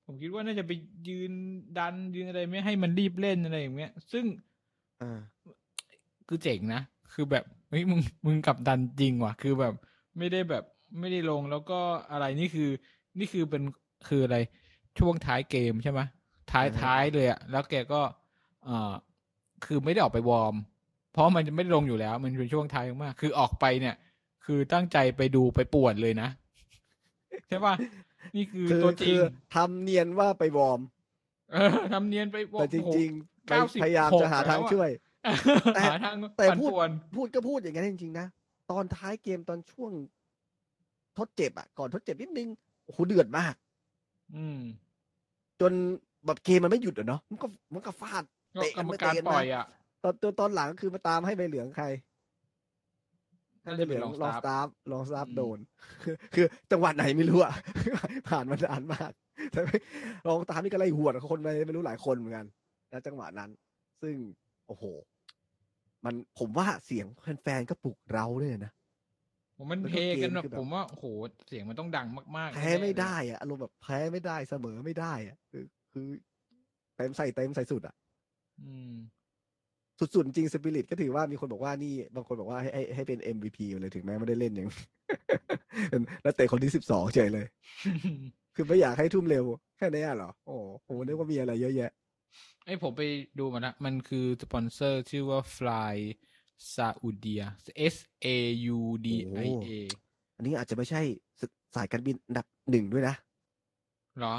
ผมคิดว่าน่าจะไปยืนดันยืนอะไรไม่ให้มันรีบเล่นอะไรอย่างเงี้ย ซึ่งอ่าคือเจ๋งนะคือแบบเฮ้ยมึงมึงกลับดันจริงว่ะ คือแบบ ไม่ได้แบบไม่ได้ลงแล้วก็อะไรนี่คือ นี่คือเป็นคืออะไรช่วงท้ายเกมใช่ไหมท้ายอ่าท้ายเลยอะแล้วแกก็เอ่อคือไม่ได้ออกไปวอร์ม เพราะมันจะไม่ได้ลงอยู่แล้ว มันเป็นช่วงท้ายมาก คือออกไปเนี่ย คือตั้งใจไปดูไปป่วนเลยนะ ใช่ป่ะนี่คือคือตัวจริคือทำเนียนว่าไปวอร์ม เออทำเนียนไปวอแต่จริงๆไป โอ้โห 96พยายามจะหาทางแล้วอะ ช่วยแต่หาทางแต่ปั่นพูด ป่วนพูดก็พูดอย่างนั้นจริงๆนะ ตอนท้ายเกมตอนช่วง ทดเจ็บอะ ก่อนทดเจ็บนิดนึงโอ้โหเดือดมาก อืมจนแบบเกมมันไม่หยุดอะเนาะมันก็มันก็ฟาด ก็เตะกกัรนรมไม่การเตะกันปล่มาอยอะ ตอนตัวตอนหลังคือมาตามให้ใบเหลืองใคร น่าใบจะเหเป็ลืนองลองลองสสตาตาร์ฟลองสตาฟอืมโดนคือคือจังหวัดไหนไม่รู้อะผ่านมานานมาก แต่ไม่ลองตามนี่ก็ไล่หวดคนไปไม่รู้หลายคนเหมือนกันนะจังหวะนั้น ซึ่งโอ้โห มันผมว่าเสียงแฟนๆก็ปลุกเราด้วยนะผมมันแล้วเพก็กันแบบเกมคือแบบผมว่าโอ้โหเสียงมันต้องดังมากๆ แพ้น่ๆไม่เลยได้อะอารมณ์แบบแพ้ไม่ได้เสมอไม่ได้อะคือคือเต็มใส่เต็มใส่สุดอะ อืม สุดๆจริงสปิริตก็ถือว่ามีคนบอกว่านี่บางคนบอกว่าให้ให้ให้เป็น MVP เลยถึงแม้ไม่ได้เล่นอย่างเป็นนักเตะคนที่สิบสองเฉยเลย คือไม่อยากให้ทุ่มเร็ว แค่นี้เหรอ โอ้ผมนึกว่ามีอะไรเยอะแยะไอยผมไปดูมานะมันคือสปอนเซอร์ชื่อว่า Fly Saudia S A U D I A อันนี้อาจจะไม่ใช่สสายการบินอันดับหนึ่งด้วยนะเหรอ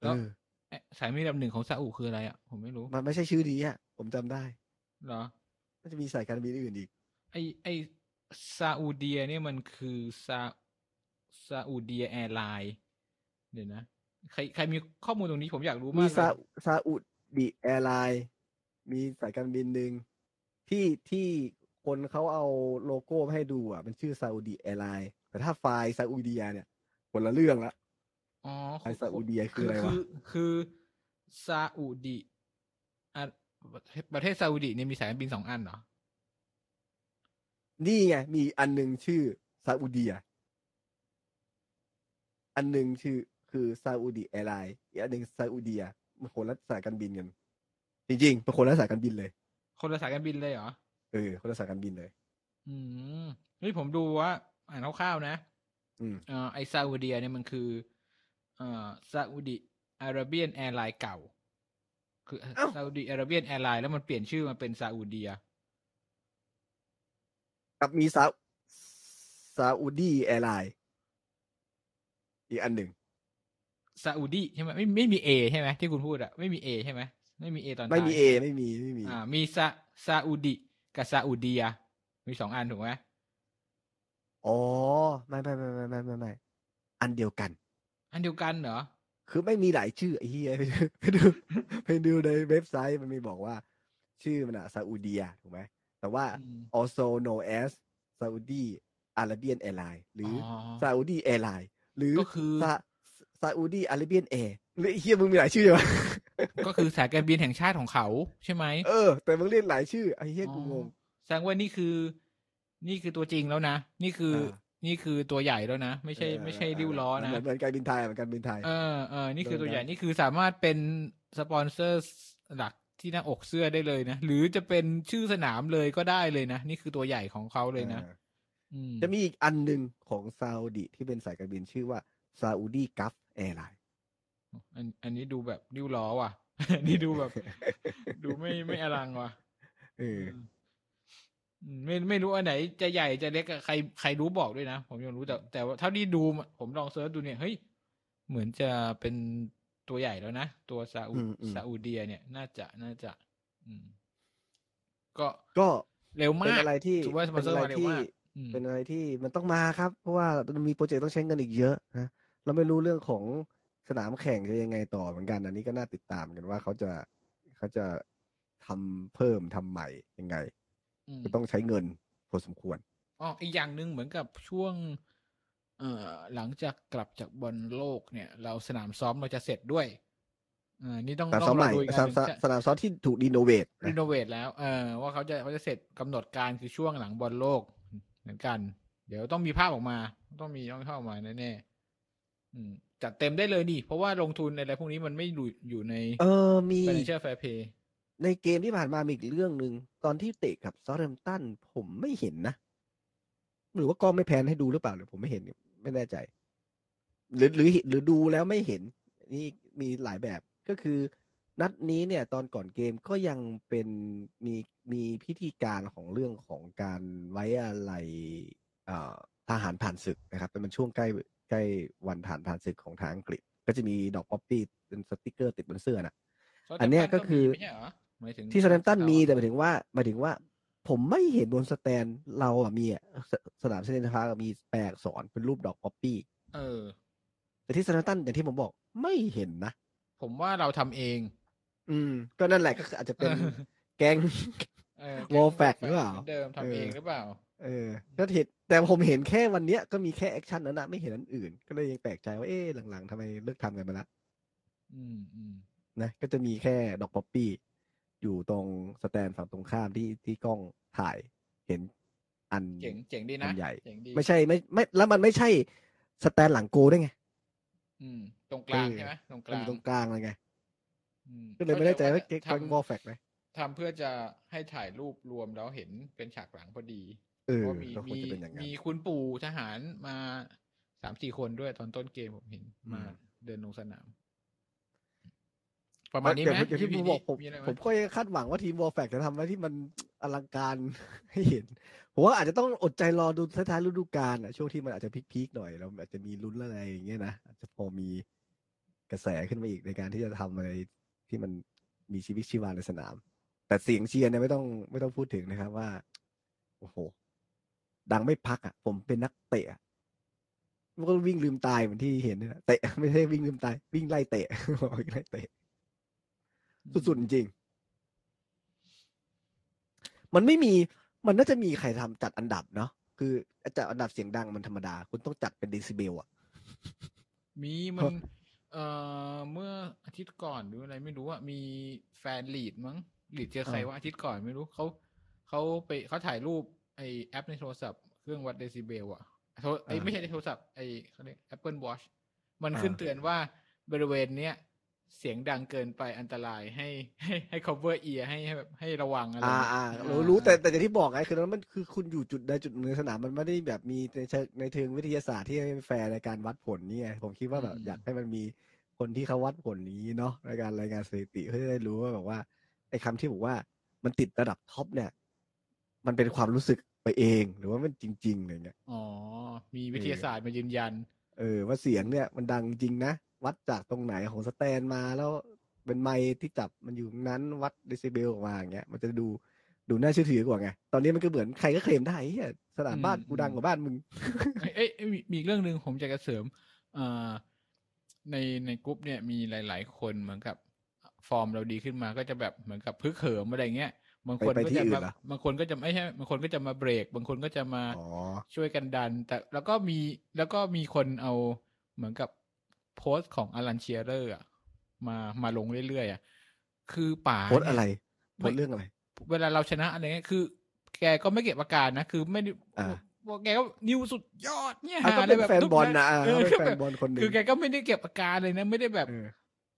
เอแล้วอเอ๊ะสายมีอันดับหนึ่งของซาอุคืออะไรอะ ผมไม่รู้ มันไม่ใช่ชื่อนี้อะ ผมจำได้ เหรอ มันจะมีสายการบินอื่นอีก ไอไอซาอุดียเนี่ยมันคือซาซาอุดียแอร์ไลน์เดี๋ยวนะ ใครใครมีข้อมูลตรงนี้ผมอยากรู้มีมากซาเลยซาอุดิ airline มีสายการบินหนึ่งที่ที่คนเขาเอาโลโก้มาให้ดูอะมันชื่อ Saudi Airlines แต่ถ้า Fly Saudia เนี่ยคนละเรื่องละ อ๋อไอ Saudia คืออะไรวะ คือคือซาอุดีอะ ประเทศซาอุดีเนี่ยมีสายการบินสองอันเหรอ นี่ไง มีอันหนึ่งชื่อ Saudiaอันหนึ่งชื่อคือ Saudi Airlines อีกอันหนึ่ง Saudia มันคนละสายการบินกัน จริงๆเป็นคนละสายการบินเลย คนละสายการบินเลยเหรอ เออ คนละสายการบินเลย อืมนี่ผมดูว่า อ่านคร่าวๆนะ อืมเอ่อไอ Saudia เนี่ยมันคือ เอ่อ Saudi Arabian Airlines เก่า คือเอ้า Saudi Arabian Airlines แล้วมันเปลี่ยนชื่อมาเป็น Saudiaกับมีซา Saudi Airlines อีกอันหนึ่ง Saudi ใช่ไหมไม่ไม่มี A ใช่ไหมที่คุณพูดอะไม่มี A ใช่ไหมไม่มี A ตอนท้าย ไม่มี A ไม่มีไม่มีอ่ามีซา Saudi กับ Saudia มีสองอันถูกไหมอ๋อไม่ไม่ไม่ไม่ไม่ไม่ไม่อันเดียวกัน อันเดียวกันเหรอ คือไม่มีหลายชื่อไอ้เฮียไปดูไปดูในเว็บไซต์มันมีบอกว่า ชื่อมันอะซาอุดียถูกไหมแต่ว่าอืม also known as Saudi Arabian Airline หรือออ Saudi Airline หรือก็คือซา Saudi Arabian Air หรือไอ้เฮียมึงมีหลายชื่อวะก็คือสายการบินแห่งชาติของเขาใช่ไหมเออ แต่มึงเรียกหลายชื่อไอ้เฮียกูงงแสดงว่านี่คือ นี่คือตัวจริงแล้วนะ นี่คืออ่า นี่คือตัวใหญ่แล้วนะ ไม่ใช่เออไม่ใช่ริ้วล้อนะเหมือนเหมือนการบินไทยเหมือนการบินไทยเออเออนี่คือโดนตัวใหญ่นะนีคือสามารถเป็นสปอนเซอร์หลักที่หน้าอกเสื้อได้เลยนะหรือจะเป็นชื่อสนามเลยก็ได้เลยนะ นี่คือตัวใหญ่ของเขาเลยนะอออืมจะมีอีกอันหนึ่งของซาอุดิที่เป็นสายการบินชื่อว่า SaudiGulf Airlinesอันอันนี้ดูแบบริ้วล้อว่ะอันนี้ดูแบบ ดูไม่ไม่อลังว่ะเอออืม ไม่ไม่รู้อันไหนจะใหญ่จะเล็กอะใครใครรู้บอกด้วยนะ ผมยังรู้แต่แต่ว่าเท่าที่ดูมาผมลอง search ดูเนี่ยเฮ้ยเหมือนจะเป็นตัวใหญ่แล้วนะ ตัวซาอุอืมอืมซาอุดียเนี่ย น่าจะน่าจะ อืม ก็ก็เร็วเป็นมากอะไรที่ถือว่าสปอเป็นนเซอร์อะไรมาเร็วที่มากอืมเป็นอะไรที่มันต้องมาครับ เพราะว่ามันมีโปรเจกต์ต้องใช้เงินอีกเยอะนะเราไม่รู้เรื่องของสนามแข่งจะยังไงต่อเหมือนกัน อันนี้ก็น่าติดตามกันว่าเขาจะเขาจะทำเพิ่มทำใหม่ยังไงอื มก็ต้องใช้เงินพอสมควรอ๋ออีกอย่างหนึ่งเหมือนกับช่วง เอ่อหลังจากกลับจากบอลโลกเนี่ย เราสนามซ้อมเราจะเสร็จด้วยอ่านี่ต้องสนามต้ซ้ออมงใหรอม่ดูอีกสอันานมหนึ่งสนามซ้อมที่ถูก renovate renovate แล้วเออว่าเขาจะเขาจะเสร็จกำหนดการคือช่วงหลังบอลโลกเหมือนกัน เดี๋ยวต้องมีภาพออกมา ต้องมีต้องมีภาพออกมาแน่ๆอืมจัดเต็มได้เลยดิเพราะว่าลงทุนอะไรพวกนี้มันไม่อยู่อยู่ในเออมี financial fair play ในเกมที่ผ่านมามีอีกเรื่องหนึ่งตอนที่เตะกับซอ u t แ a มตันผมไม่เห็นนะ หรือว่ากล้องไม่ pan ให้ดูหรือเปล่าหรือผมไม่เห็นไม่แน่ใจ หรือหรือหรือดูแล้วไม่เห็น นี่มีหลายแบบก็คือ นัดนี้เนี่ย ตอนก่อนเกมก็ยังเป็นมีมีพิธีการของเรื่องของการไว้อะไรเอ่อทหารผ่านศึกนะครับ แต่มันช่วงใกล้ใกล้วันทหารผ่านศึกของทางอังกฤษ ก็จะมีดอกป๊อปปี้เป็นสติกเกอร์ติดบนเสื้อนะอันเนี้ยก็คือไม่ใช่เหรอหมายถึงที่ Southampton มีแต่หมายถึงว่าหมายถึงว่า ผมไม่เห็นบน stand เราอะมีอะ สนามเซนต์เจมส์พาร์คมีแปลอักษรเป็นรูปดอกป๊อปปี้เออ แต่ที่ซา u t แ a มตันอย่างที่ผมบอกไม่เห็นนะ ผมว่าเราทำเอง อืม ก็นั่นแหละก็คืออาจจะเป็นเออแก๊งเออ Wor Flags หรือเปล่า เหมือนเดิมทำเองเออหรือเปล่า เออก็เห็นแต่ผมเห็นแค่วันเนี้ยก็มีแค่ action นั้นนะไม่เห็นอันอื่น ก็เลยยังแปลกใจว่าเอ๊ะหลังๆทำไมเลิกทำกันไปละอืมอืมนะก็จะมีแค่ดอกป๊อปปี้ อยู่ตรงสแตนฝั่งตรงข้ามที่ที่กล้องถ่ายเห็นอันเจ๋งเจ๋งดีอันะนใหญ่ เจ๋งดีไม่ใช่ไม่ไม่ แล้วมันไม่ใช่สแตนหลังโกด้วยไงอืม ตรงกลางเออใช่ไหมตรงกมันลาองยู่ตรงกลางเลยไงอืมก็เลยไม่แน่ใจว่าข้เก๊กทำฟังบอลแฟกไหมทำเพื่อจะให้ถ่ายรูปรวมแล้วเห็นเป็นฉากหลังพอดีเออเพราะมีก็คงมีจะเป็นอย่างนั้นมีคุณปู่ทหารมาสามสี่คนด้วยตอนต้นเกมผมเห็นอืมมาเดินลงสนาม ประมาณนี้ไหมอย่างอย่างที่ผมบอกผมมีอะไรไหมผมก็ยังคาดหวังว่าทีมวอลแฟกจะทำอะไรที่มันอลังการให้เห็นผมว่าอาจจะต้องอดใจรอดูท้ายๆฤดูกาลอะช่วงที่มันอาจจะพีคๆหน่อยเราอาจจะมีลุ้นอะไรอย่างเงี้ยนะอาจจะพอมีกระแสขึ้นมาอีกในการที่จะทำอะไรที่มันมีชีวิตชีวาในสนาม แต่เสียงเชียร์เนี่ยไม่ต้องไม่ต้องพูดถึงนะครับว่า โอ้โห ดังไม่พักอะ ผมเป็นนักเตะอะมันก็วิ่งลืมตายเหมือนที่เห็นนี่แหละเตะไม่ใช่วิ่งลืมตาย วิ่งไล่เตะวิ่งไล่เตะ สุดๆจริงๆมันไม่มี มันน่าจะมีใครทำจัดอันดับเนาะ คือจัดอันดับเสียงดังมันธรรมดา คุณต้องจัดเป็นเดซิเบลอะมีมันเอ่อเมื่ออาทิตย์ก่อนหรืออะไรไม่รู้อะมีแฟนลีดส์มั้งลีดส์เจอใครว่าอาทิตย์ก่อนไม่รู้เขาเขาไปเขาถ่ายรูปไอแอปในโทรศัพท์เครื่องวัดเดซิเบลอะโทรไอยไม่ใช่ในโทรศัพท์ไอเขาเรียก Apple Watch มันขึ้นเตือนว่าบริเวณเนี้ย เสียงดังเกินไปอันตรายให้ให้ให้ cover ear ให้ให้แบบให้ระวังอะไรอ่าเงี้ยอ่ารู้รู้แต่แต่อย่างที่บอกไงคือมันคือคุณอยู่จุดใดจุดหนึ่งในสนามมันไม่ได้แบบมีในเชิงในเชิงวิทยาศาสตร์ที่แฟร์ในการวัดผลนี่ไงผมคิดว่าแบบอยากให้มันมีคนที่เขาวัดผลนี้เนาะในการรายงานสถิติเพื่อจะได้รู้ว่าแบบว่าไอ้คำที่บอกว่ามันติดระดับ top เนี่ย มันเป็นความรู้สึกไปเองหรือว่ามันจริงๆอะไรเงี้ยอ๋อมีวิทยาศาสตร์มายืนยัน เออว่าเสียงเนี่ยมันดังจริงนะ วัดจากตรงไหนของสแตนมาแล้วเป็นไมค์ที่จับมันอยู่ตรงนั้นวัดเดซิเบลออกมาอย่างเงี้ย มันจะดูดูน่าเชื่อถือกว่าไง ตอนนี้มันก็เหมือนใครก็เคลมได้เฮียสนามบ้านอืมกูดังกว่าบ้านมึง เอ้ยเอ้ยเอ้ยมีมีอีกเรื่องหนึ่งผมจะกระเสริมเอ่อในในกลุ่มเนี่ยมีหลาย ๆ คนเหมือนกับฟอร์มเราดีขึ้นมาก็จะแบบเหมือนกับพึกเหิมอะไรเงี้ยบางคนไปไปก็ที่จะอื่นมาเหรอบางคนก็จะไม่ใช่บางคนก็จะมาเบรก บางคนก็จะมาอ๋อช่วยกันดัน แต่แล้วก็มีแล้วก็มีคนเอาเหมือนกับ โพสต์ของอลันเชียเรอร์อะมามาลงเรื่อยๆอะคือป่าโพสต์เนี่ยอะไรโพไม่สต์เรื่องอะไร เวลาเราชนะอะไรเงี้ยคือ แกก็ไม่เก็บอาการนะ คือไม่ได้อ่าบอกแกก็นิวสุดยอดเนี่ยอะก็หาเป็นลยแฟนทุกบอลนะอะเออเขาเป็นคือแฟแบนบบอลคนหนึ่งคือแกก็ไม่ได้เก็บอาการเลยนะไม่ได้แบบเออ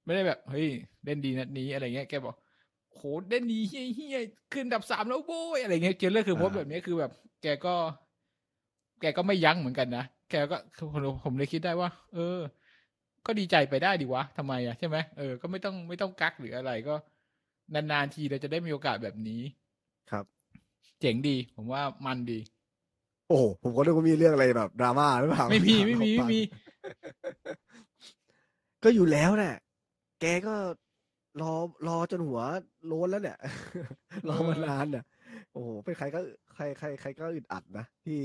ไม่ได้แบบเฮ้ยเล่นดีนัดนี้อะไรเงี้ยแกบอกโหเล่นดีเฮี้ยเฮี้ยขึ้นอันดับสามแล้วโว้ยอะไรเงี้ยเจอเรื่องคือโพสต์แบบนี้คือแบบ แกก็ แกก็ไม่ยั้งเหมือนกันนะแกก็คือผมผมเลยคิดได้ว่า เออ ก็ดีใจไปได้ดีวะทำไมอะใช่ไหมเออก็ไม่ต้องไม่ต้องกักหรืออะไรก็ นานๆทีเราจะได้มีโอกาสแบบนี้ ครับ เจ๋งดี ผมว่ามันดี โอ้โหผมก็นึกว่ามีเรื่องอะไรแบบดราม่าหรือเปล่าไม่มีไม่มีถาไม่มี ก็อยู่แล้วแหละแกก็รอรอจนหัวโล้นแล้วเนี่ยรอมานานน่ะโอ้โหเป็นใครก็ใครใครใครก็อึดอัดนะที่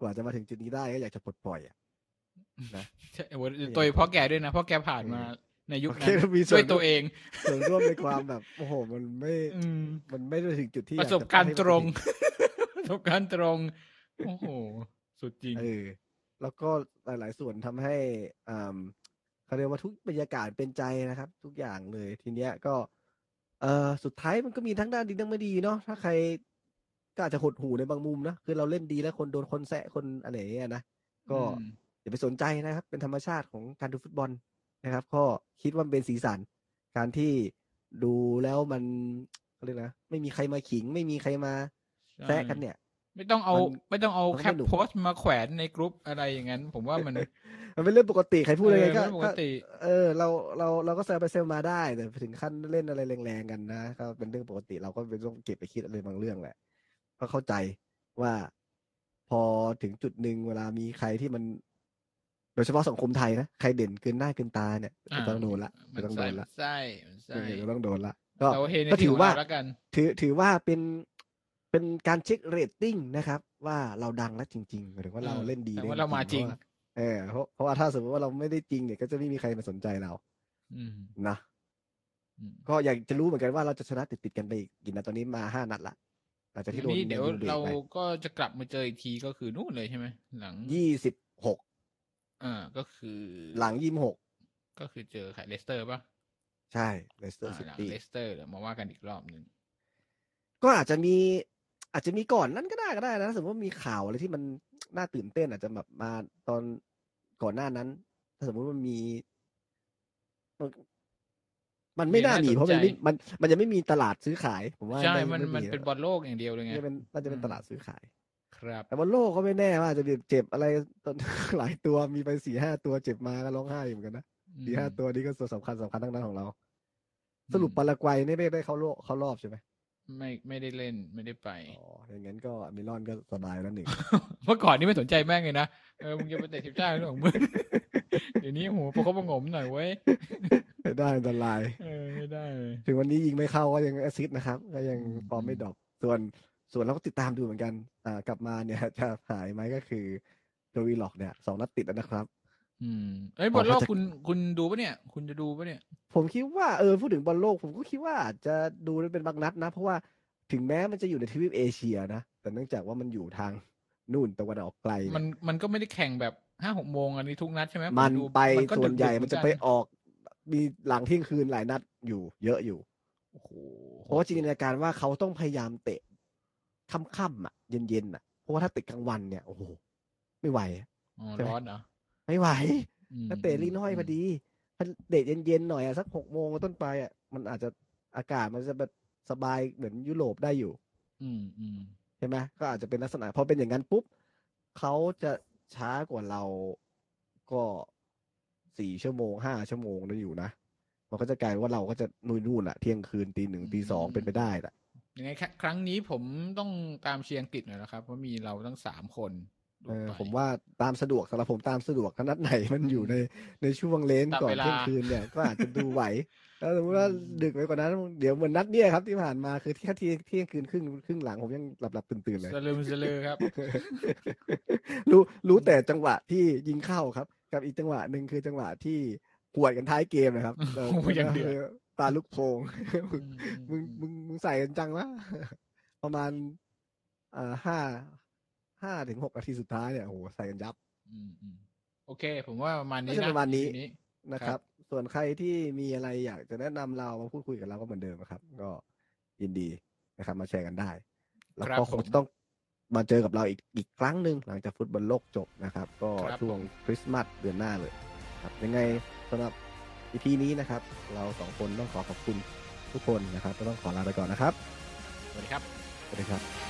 กว่าจะมาถึงจุดนี้ได้ก็อยากจะปลดปล่อยอะ นะใช่โอ้โหโดยเฉพราะแกด้วยนะเพราะแกผ่านมาเออในยุคโอนั้เคนมีส่ด้ววนยตัวเองส่วนร่วมในความแบบโอ้โห มันไม่อืมมันไม่ได้ถึงจุดที่ประสบอยการณ์ให้ตรงมันถึประสบการณ์ตรง โอ้โห สุดจริงเออแล้วก็หลาย ๆ ส่วนทำให้อ่าเขาเรียกว่าทุกบรรยากาศเป็นใจนะครับ ทุกอย่างเลยทีเนี้ยก็เออสุดท้ายมันก็มีทั้งด้านดีทั้งไม่ดีเนาะถ้าใครก็อาจจะหดหูในบางมุมนะคือเราเล่นดีแล้วคนโดนคนแซะคนอะไรอย่างเงี้ยนะก็ อืมอย่าไปสนใจนะครับ เป็นธรรมชาติของการดูฟุตบอลนะครับ ก็คิดว่ามันเป็นสีสัน การที่ดูแล้วมันเขาเรียกนะไม่มีใครมาขิง ไม่มีใครมาแซะกันเนี่ย ไม่ต้องเอามันไม่ต้องเอามันก็แคปไม่หนุกโพสต์มาแขวนในกรุ๊ปอะไรอย่างนั้น ผมว่ามัน มันเป็นเรื่องปกติใครพูดอะไรเออก็เป็นเรื่องปกติก็เออ เราเราเราก็แซวไปแซวมาได้แต่ถึงขั้นเล่นอะไรแรงๆกันนะก็เป็นเรื่องปกติเราก็เป็นต้องเก็บไปคิดอะไรบางเรื่องแหละก็เข้าใจว่าพอถึงจุดหนึ่งเวลามีใครที่มัน โดยเฉพาะสังคมไทยนะใครเด่นเกินหน้าเกินตาเนี่ยจะต้องโดนละมัจะนต้องโดไส้นมัละนไส้มันไส้เออจะต้องโดนละก็เราเฮในก็ที่ถืขอองว่าเราแล้วกันถือถือว่าเป็นเป็นการเช็คเรตติ้งนะครับ ว่าเราดังแล้วจริงๆหมายถึงว่าเราเออเล่นดีแต่ล่นว่าเรามาจริงเพะว่เออเพราะเพราะว่าถ้าสมมติว่าเราไม่ได้จริงเนี่ยก็จะไม่มีใครมาสนใจเราอืมนะอืมก็อยากจะรู้เหมือนกันว่าเราจะชนะติดติดๆกันไปอีกกี่นัดตอนนี้มาห้านัดละหลังจากที่โดนนี่เดี๋ยวแมนเบรกเราไปก็จะกลับมาเจออีกทีก็คือนู่นเลยใช่ไหมหลังยี่สิบหก อ่าก็คือหลังยี่สิบหกก็คือเจอใครเลสเตอร์ป่ะ ใช่เลสเตอร์อ่าซิหลังตี้เลสเตอร์เดี๋ยวมาว่ากันอีกรอบหนึ่งก็อาจจะมีอาจจะมีก่อนนั้นก็ได้ก็ได้นะสมมติว่ามีข่าวอะไรที่มันน่าตื่นเต้นอาจจะแบบมาตอนก่อนหน้านั้น ถ้าสมมติว่ามันมีมันมันไม่น่ามีน่าสนเพราะมันใจไม่มันมันจะไม่มีตลาดซื้อขาย ผมว่าใช่ไมันมันไเป็นบอลโลกอย่างเดียวเลยไงจะเป็นน่าจะเป็นอืมตลาดซื้อขาย ครับแต่บอลโลกก็ไม่แน่ว่าจะเจ็บอะไรตอนหลายตัวมีไปสี่ห้าตัวเจ็บมาก็ร้องไห้เหมือนกันนะสี่ห้าตัวนี้ก็ตัวสำคัญสำคัญทั้งนั้นของเรา สรุปปารากวัยนี่ไม่ได้เข้าโลกเข้ารอบใช่ไหมไม่ไม่ได้เล่นไม่ได้ไปอ๋ออย่างนั้นก็มิลอนก็สบายแล้วหนึ่งเมื่อก่อนนี่ไม่สนใจแม่งเลยนะเออมึงจะไปเตะทีมชาติเรื่องของมึงเดี๋ยวนี้โหประคบประหงมหน่อยเว้ยไม่ได้อันตรายเออไม่ได้เลยถึงวันนี้ยิงไม่เข้าก็ยัง assist นะครับ ก็ยังอืมฟอร์มไม่ drop ส่วน ส่วนเราก็ติดตามดูเหมือนกันอ่ากลับมาเนี่ยจะหายไหมก็คือโจวิลล็อกเนี่ยสองนัดติดแล้วนะครับอืมเอ้ยบอลโลกเขาจะคุณคุณดูปะเนี่ย คุณจะดูปะเนี่ย ผมคิดว่าเออพูดถึงบอลโลกผมก็คิดว่าอาจจะดูได้เป็นบางนัดนะ เพราะว่าถึงแม้มันจะอยู่ในทวีปเอเชียนะ แต่เนื่องจากว่ามันอยู่ทางนู่นตะวันออกไกลเยมันมันก็ไม่ได้แข่งแบบห้าหกโมงอันนี้ทุกนัดใช่ไหมมันดูไปก็ส่วนใหญ่ดึกๆมันจะเอไปกัออกมีหลังเที่ยงคืนหลายนัดอยู่ เยอะอยู่โอ้โหเพราะว่าจินตนาการว่าเขาต้องพยายามเตะ ค่ำๆอะเย็นๆอะเพราะว่าถ้าเตะกลางวันเนี่ยโอ้โหไม่ไหวอ๋อใช่ไหมร้อนเหรอไม่ไหวอืมถ้าเตะลีน้อยพอดีถ้าเตะเย็นๆหน่อยอะสักหกโมงต้นไปอะมันอาจจะอากาศมันจะแบบสบายเหมือนยุโรปได้อยู่ อืมอืมใช่ไหมก็อาจจะเป็นลักษณะพอเป็นอย่างนั้นปุ๊บเขาจะช้ากว่าเราก็สี่ชั่วโมงห้าชั่วโมงนั่นอยู่นะมันก็จะกลายว่าเราก็จะนู่นนู่นอะเที่ยงคืนตีหนึ่งตีสองเป็นไปได้แหละ ยังไงคครั้งนี้ผมต้องตามเชียร์อังกฤษหน่อยนะครับเพราะมีเราทั้งสามคนดูเออไปผมว่าตามสะดวกสำหรับผมตามสะดวกขนาดไหนมันอยู่ในในช่วงเลนตามก่อนเวลาเที่ยงคืนเนี่ยก็อาจจะดูไหวแล้วสมมติว่าดึกไปกว่านั้น เดี๋ยวเหมือนนัดเนี่ยครับที่ผ่านมาคือที่ที่เที่ยงคืนครึ่งครึ่งหลังผมยังหลับหลับตื่นตื่นๆเลยสลืมสลือครับ รู้รู้แต่จังหวะที่ยิงเข้าครับ กับอีกจังหวะหนึ่งคือจังหวะที่หวดกันท้ายเกมนะครับเโอ้โหอย่างเดือด ตาลุกโพงอืมมึงมึงมึงใส่กันจังวะประมาณอ่าห้าห้าถึงหกนาทีสุดท้ายเนี่ยโอ้โหใส่กันยับ อืมอืมโอเค ผมว่าประมาณนี้น่าจะนะประมาณนี้ทีนี้นะคครัรับบส่วนใครที่มีอะไรอยากจะแนะนำเรามาพูดคุยกับเราก็เหมือนเดิมนะครับ ก็ยินดีนะครับ มาแชร์กันได้ แล้วครับก็คผงมจะต้องมาเจอกับเราอีกอีกครั้งหนึ่งหลังจากฟุตบอลโลกจบนะครับ ก็ครับช่วงคริสต์มาสเดือนหน้าเลย ครับ ยังไงสำหรับ อีพีนี้นะครับ เราสองคนต้องขอขอบคุณทุกคนนะครับก็ต้องขอลาไปก่อนนะครับ สวัสดีครับ สวัสดีครับ